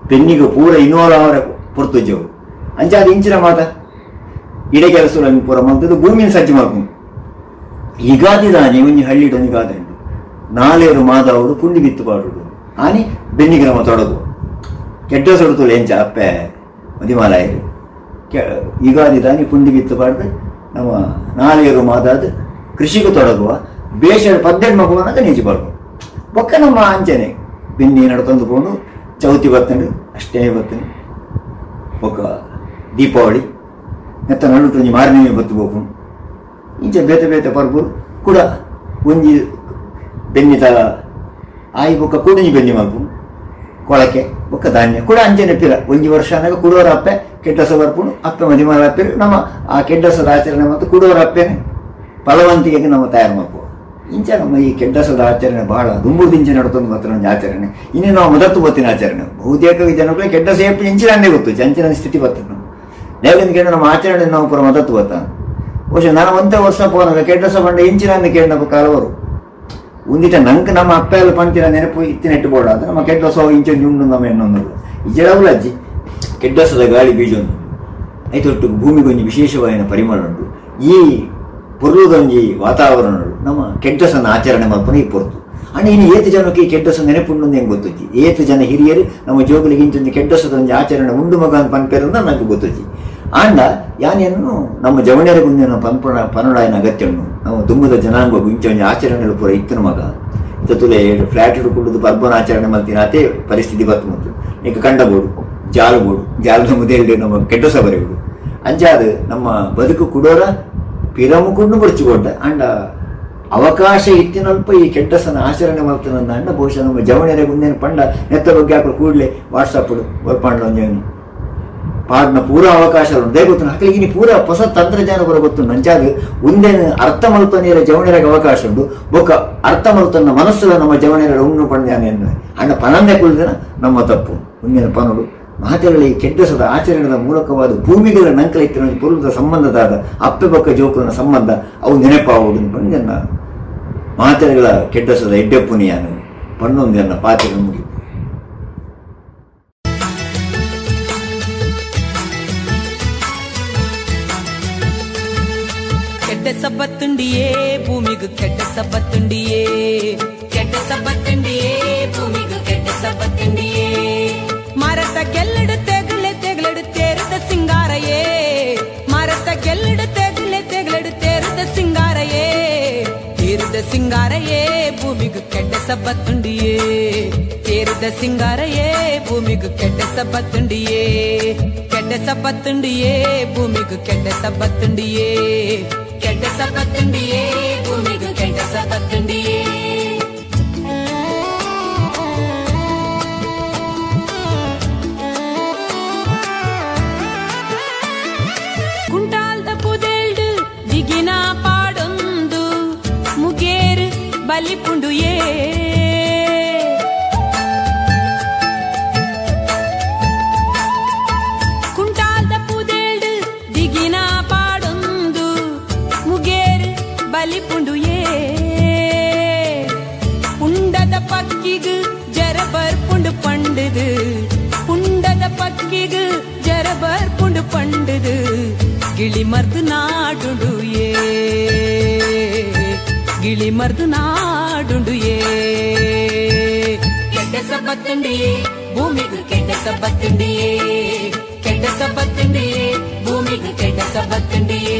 ಪೆನ್ನಿಗೆ ಪೂರ ಇನ್ನೋಲ ಅವರ ಪೊರ್ತುಜ್ಜವು ಅಂಚಾದ ಇಂಚಿನ ಮಾತ. ಇಡೆ ಕೆಲಸ ಪೂರ ಮಲ್ತದ್ದು ಭೂಮಿನ ಸಜ್ಜು ಮಾಡ್ಕೊಂಡು. ಒಂಜಿ ಹಳ್ಳಿ ಡೊಂಜಿ ಗಾದೆ ಉಂಟು ನಾಲೇರು ಮಾದವರು ಪುಂಡಿ ಬಿತ್ತು ಪಾಡುಡು ಆನಿ ಬೆನ್ನಿಗೆ ನಮ್ಮ ತೊಡಗು ಕೆಟ್ಟ ಸೊಡ್ತುಳು ಎಂಚ ಅಪ್ಪೆ? ಮದಿಮಾಲಾಯರು ಯುಗಾದಿ ದಾನಿ ಪುಂಡಿ ಬಿತ್ತು ಪಾಡ್ದು, ನಮ್ಮ ನಾಲೇರು ಮಾದಾದ ಕೃಷಿಗೂ ತೊಡಗುವ ಬೇಷ ಪದ್ದೆಡ್ ಮಗುವನಾಗ ನೀಚಿ ಪಾಡ್ದು ಬೊಕ್ಕ ನಮ್ಮ ಅಂಚನೆ, ಬಿನ್ನಿ ನಡ್ಕೊಂಡು ಪೋನು ಚೌತಿ ಬರ್ತಂಡು ಅಷ್ಟೇ ಬರ್ತೇನೆ ಬೊಕ್ಕ ದೀಪಾವಳಿ, ನೆತ್ತ ನಡುಟು ಒಂಜಿ ಮಾರನೇ ಬತ್ತು ಬೋಪು ಇಂಚ ಬೇತೆ ಬೇತೆ ಪರ್ಬು ಕೂಡ ಒಂಜಿ ಬೆನ್ನಿತ ಆಯಿ ಬೊಕ್ಕ ಕೂಡ ಬೆನ್ನಿ ಮಲ್ಪು ಕೊಳಕೆ, ಬೊಕ್ಕ ಧಾನ್ಯ. ಕೂಡ ಅಂಚೆ ನೆಪ್ಪಿಲ್ಲ ಒಂಜಿ ವರ್ಷ ಅನ್ನಾಗ ಅಪ್ಪೆ ಕೆಡ್ಡಸ ಬರ್ಪುಣು ಅಪ್ಪ ಮದಿಮಾರ ಅಪ್ಪೆ ನಮ್ಮ ಆ ಕೆಡ್ಡಸದ ಆಚರಣೆ ಮತ್ತು ಕುಡುವರ ಅಪ್ಪೇನೆ ಫಲವಂತಿಕೆಗೆ ನಮ್ಮ ತಯಾರು ಮಾಡ್ಬೋದು ಇಂಚ ನಮ್ಮ ಈ ಕೆಡ್ಡಸದ ಆಚರಣೆ ಬಹಳ ದುಂಬುದಿಂಚೆ ನಡ್ತೊಂದು ಮಾತ್ರ ಒಂದು ಆಚರಣೆ. ಇನ್ನು ನಾವು ಮೊದತ್ತು ಬತ್ತಿನ ಆಚರಣೆ. ಬಹುತೇಕ ಜನಗಳು ಕೆಡ್ಡ ಸೇಪ್ ಇಂಚಿನಂದೇ ಗೊತ್ತು, ಚಂಚಿನ ಸ್ಥಿತಿ ಬರ್ತದೆ ನಾವು ಕೇಳಿ ನಮ್ಮ ಆಚರಣೆ ನಾವು ಪುರ ಮೊದತ್ತು ಬತ್ತ ಬಹುಶಃ ನಾನು ಒಂದೇ ವರ್ಷ ಪೋನಾಗ ಕೆಡ್ಡಸ ಬಂಡ ಇಂಚಿನ ಕೇಳಿದ ಕಾಲವರು. ಒಂದಿಟ ನಂಗೆ ನಮ್ಮ ಅಪ್ಪ ಎಲ್ಲ ಪಂಚಿನ ನೆನಪು ಇತ್ತಿನೆಟ್ಟು ಬೋಡ ಅಂದ್ರೆ ನಮ್ಮ ಕೆಡ್ಡಸ ಇಂಚು ನಮ್ಮ ಎನ್ನೊಂದು ಇಜಡವುಲ ಅಜ್ಜಿ ಕೆಡ್ಡಸದ ಗಾಳಿ ಬೀಜ ಉಂಟು ಐತೊಟ್ಟು ಭೂಮಿಗೊಂದು ವಿಶೇಷವಾದ ಪರಿಮಳ ಉಂಟು. ಈ ಪೊರ್ಲುದೊಂಜಿ ವಾತಾವರಣ ನಮ್ಮ ಕೆಡ್ಡಸನ ಆಚರಣೆ ಮಾಡ್ಕೊಂಡು ಈ ಪೊರ್ತು ಅಣ್ಣ, ಇನ್ನು ಏತು ಜನಕ್ಕೆ ಈ ಕೆಡ್ಡಸ ನೆನಪುಂಡು ಹೆಂಗೆ ಗೊತ್ತಜ್ಜಿ ಏತು ಜನ ಹಿರಿಯರು ನಮ್ಮ ಜೋಗುಲಿಗೆ ಇಂಚೊಂದು ಕೆಡ್ಡಸದ ಒಂದು ಆಚರಣೆ ಉಂಡು ಮಗ ಪನ್ಪೇರಿಂದ ನಂಗೆ ಗೊತ್ತಜ್ಜಿ ಆಂಡ ಯಾನೇನು ನಮ್ಮ ಜವಣಿಯರ ಮುಂದಿನ ಪನ್ಪಣ, ಪನಡಾಯನ ಅಗತ್ಯ ಉಂಡು ನಾವು ದುಮ್ಮದ ಜನಾಂಗ ಇಂಚೊಂದು ಆಚರಣೆಗಳು ಪೂರ ಇತ್ತನ ಮಗ. ತುಲೆ ಫ್ಲಾಟ್ ಹಿಡ್ಕೊಳ್ಳೋದು ಪರ್ಬನ ಆಚರಣೆ ಮಾಡ್ತೀನಿ, ಅದೇ ಪರಿಸ್ಥಿತಿ ಮತ್ತು ಈಗ ಕಂಡಬೋಡು ಜಾಲಬೋಡು ಜಾಲದ ಮುದೇಳಿ ನಮ್ಮ கெட்ட ಬರೆಯುವುದು ಅಂಚಾದ ನಮ್ಮ ಬದುಕು ಕುಡೋರ ಪಿರಮುಕೊಂಡು ಬರ್ಚಿಕೊಂಡ ಅಂಡ ಅವಕಾಶ ಇತ್ತಿನಲ್ಪ ಈ ಕೆಟ್ಟಸನ ಆಚರಣೆ ಮಾಡ್ತಾನಂದ ಅಂಡ. ಬಹುಶಃ ನಮ್ಮ ಜವಣಿಯರ ಗುಂದಿನ ಪಂಡ ನೆತ್ತ ಬಗ್ಗೆ ಹಾಕಲು ಕೂಡಲೇ ವಾಟ್ಸಪ್ ಒಪ್ಪಾಂಡ್ಲ ಒಂಜೇನು ಪಾಡ್ನ ಪೂರ ಅವಕಾಶ ಉಂಟು. ಗೊತ್ತು ಹಾಕಲಿಗೆ ಇನ್ನು ಪೂರ ಹೊಸ ತಂತ್ರಜ್ಞಾನ ಬರೋ ಗೊತ್ತು ನಂಚಾಗ ಒಂದೇನು ಅರ್ಥ ಮಲ್ತನೀರ ಜವಣಿಯರಿಗೆ ಅವಕಾಶ ಉಂಡು ಬೊಕ್ಕ ಅರ್ಥ ಮಲ್ತನ ಮನಸ್ಸು ನಮ್ಮ ಜವಣಿಯರ ಉಣ್ಣು ಪಂಡ್ಯಾನೆ ಅಣ್ಣ ಪನಂದೆ ಕುಳಿದಿನ ನಮ್ಮ ತಪ್ಪು. ಒಂದಿನ ಪನಡು. ಮಾತೆಗಳ ಈ ಕೆಡ್ಡಸದ ಆಚರಣೆದ ಮೂಲಕವಾದ ಭೂಮಿಗಳ ನಂಕಲ ಇತ್ತಿನ ಪೂರ್ವದ ಸಂಬಂಧದಾದ ಅಪ್ಪೆ ಬೊಕ್ಕ ಜೋಕುಲನ ಸಂಬಂಧ, ಅವು ನೆನಪಾವುಡು ಪಂಡ್ಯನ್ನ ಮಾತೆಗಳ ಕೆಡ್ಡಸದ ಎಡ್ಡೆಪ್ಪುನಿಯಾನು ಪಣ್ಣೊಂದನ್ನ ಪಾತೆಗಳು ಮುಗಿ ಕೆಟ್ಟ ಸಬ್ಬತ್ತುಂಡಿಯೇ ಭೂಮಿಗೂ ಕೆಟ್ಟ ಸಬ್ಬತ್ತುಂಡಿಯೇ ಸಬ್ಬತ್ತುಂಡಿಯೇ ಕೇರಿದ ಸಿಂಗಾರಯೇ ಭೂಮಿಗೂ ಕೆಟ್ಟ ಸಬ್ಬತ್ತುಂಡಿಯೇ ಕೆಟ್ಟ ಸಬ್ಬತ್ತುಂಡಿಯೇ ಭೂಮಿಗೂ ಕೆಟ್ಟ ಸಬ್ಬತ್ತುಂಡಿಯೇ ಕೆಟ್ಟ ಸಬ್ಬತ್ತುಂಡಿಯೇ ಭೂಮಿಗೂ ಕೆಟ್ಟ ಸಬ್ಬತ್ತುಂಡಿಯೇ ಬಲಿಪುಂಡು ಪಕ್ಕಿಗು ಜರ ಬರ್ಪುಂಡು ಪಂಡದು ಗಿಳಿ ಮರ್ದು ನಾಡುಡುಯೇ ಗಿಳಿ ಮರ್ದು ನಾಡುಂಡು ಏ ಕೆಟ್ಟ ಸಬ್ಬತ್ತುಂಡಿಯೇ ಭೂಮಿಗೂ ಕೆಟ್ಟ ಸಬ್ಬತ್ತುಂಡಿಯೇ ಕೆಟ್ಟ ಸಬ್ಬತ್ತುಂಡಿಯೇ ಭೂಮಿಗೂ ಕೆಟ್ಟ ಸಬ್ಬತ್ತುಂಡಿಯೇ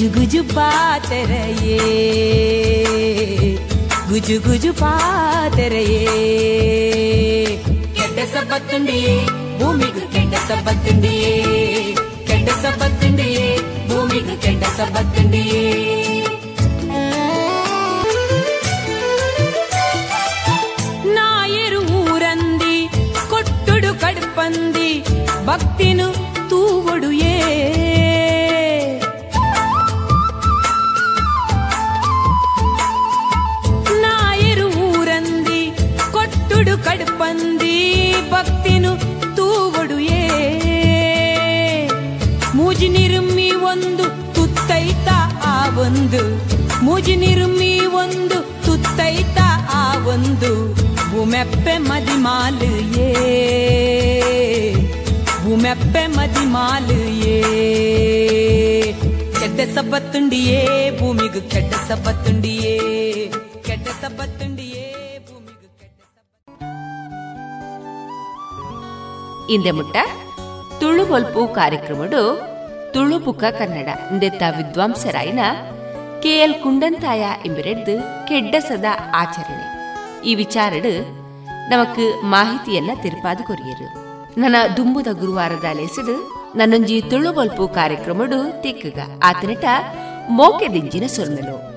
ಗುಜು ಗುಜು ಪಾತೆರೆಯೇ ಗುಜು ಗುಜು ಪಾತೆರೆಯೇ ಕೆಟ್ಟ ಸಬ್ಬತ್ತುಂಡಿಯೇ ಭೂಮಿಗೂ ಕೆಟ್ಟ ಸಬ್ಬತ್ತುಂಡಿಯೇ ಕೆಟ್ಟ ಸಬ್ಬತ್ತುಂಡಿಯೇ ಭೂಮಿಗೂ ಕೆಟ್ಟ ಸಬ್ಬತ್ತುಂಡಿಯೇ ನಾಯರು ಊರಂದಿ ಕೊಟ್ಟುಡು ಕಡ್ಪಂದಿ ಭಕ್ತಿನು ಮೂಜಿ ನಿರುಮ್ಮಿ ಒಂದು, ತುತ್ತೈತ ಆ ಒಂದು. ಭೂಮೆಪ್ಪೆ ಮದಿ ಏ ಭೂಮೆಪ್ಪೆ ಮದಿ ಏ ಕೆಟ್ಟ ಸಬ್ಬತ್ತುಂಡಿಯೇ ಭೂಮಿಗೂ ಕೆಟ್ಟ ಸಬ್ಬತ್ತುಂಡಿಯೇ ಕೆಟ್ಟ ಸಬ್ಬತ್ತುಂಡಿಯೇ ಇಂದೆ ಮುಟ್ಟ. ತುಳು ಒಲ್ಪು ಕಾರ್ಯಕ್ರಮಡು ತುಳು ಬುಕ್ಕ ಕನ್ನಡ ಇಂದೆತ್ತ ವಿದ್ವಾಂಸರಾಯಿನ ಕೆಎಲ್ ಕುಂಡಂತಾಯ ಕೆಡ್ಡ ಕೆಡ್ಡಸದ ಆಚರಣೆ. ಈ ವಿಚಾರಡು ನಮಕ್ ಮಾಹಿತಿಯನ್ನ ತಿರುಪಾದು ಕೊರಿಯರು. ನನ್ನ ದುಂಬುದ ಗುರುವಾರದ ಲೆಸಡು ನನ್ನೊಂಜಿ ತುಳು ಬಲ್ಪು ಕಾರ್ಯಕ್ರಮಡು ತಿಕ್ಕಗ. ಆತನಿಟ ಮೋಕೆ ದಿಂಜಿನ ಸೊಲ್ಮೆಲು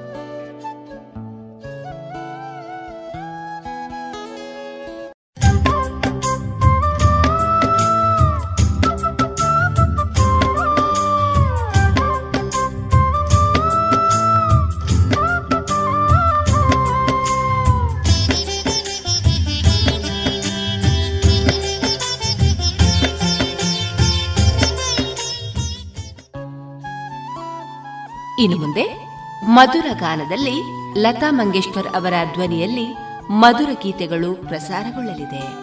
ಇನ್ನು ಮುಂದೆ ಮಧುರ ಗಾನದಲ್ಲಿ ಲತಾ ಮಂಗೇಶ್ಕರ್ ಅವರ ಧ್ವನಿಯಲ್ಲಿ ಮಧುರ ಗೀತೆಗಳು ಪ್ರಸಾರಗೊಳ್ಳಲಿದೆ.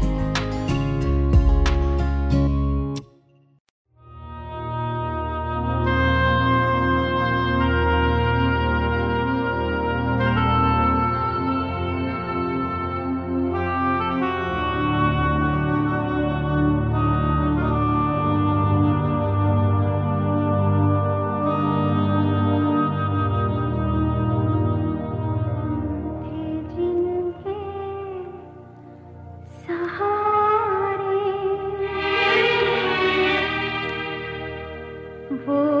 Oh.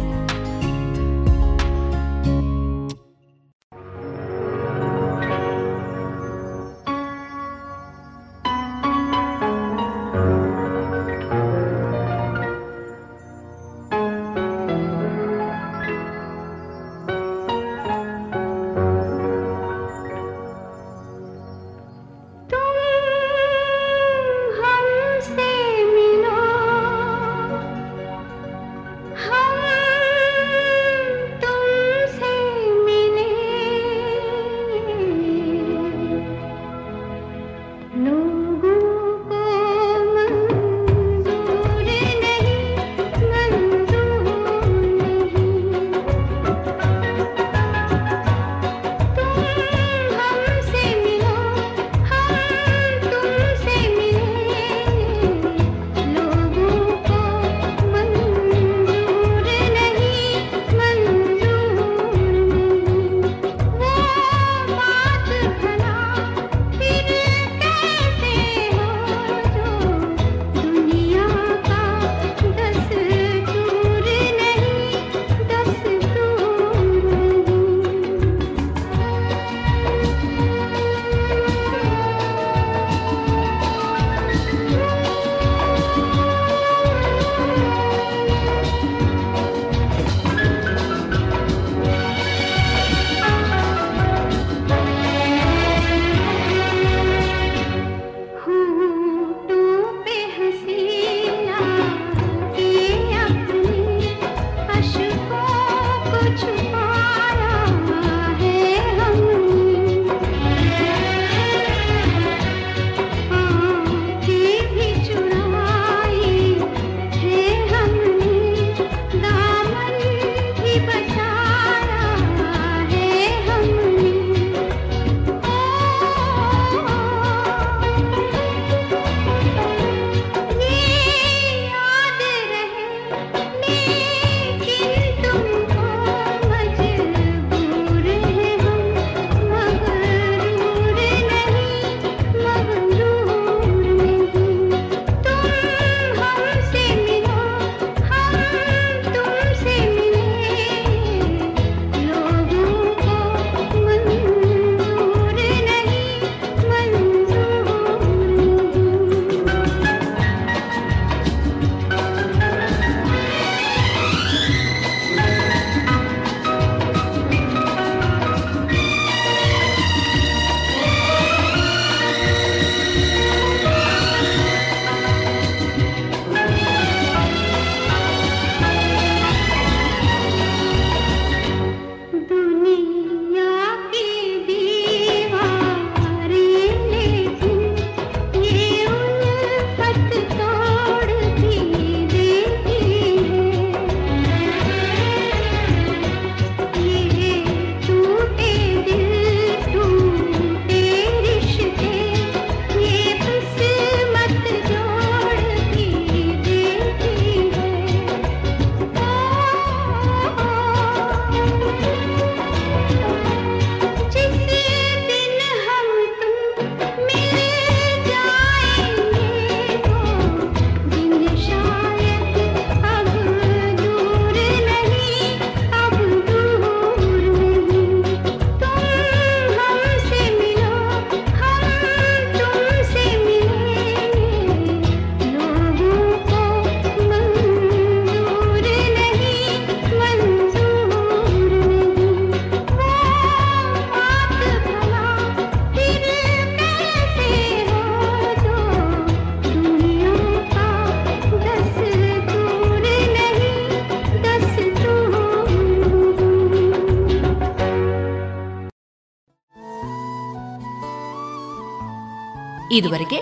ಇದುವರೆಗೆ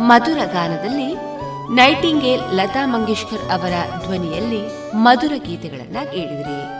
ಮಧುರ ಗಾನದಲ್ಲಿ ನೈಟಿಂಗೇಲ್ ಲತಾ ಮಂಗೇಶ್ಕರ್ ಅವರ ಧ್ವನಿಯಲ್ಲಿ ಮಧುರ ಗೀತೆಗಳನ್ನು ಕೇಳಿದಿರಿ.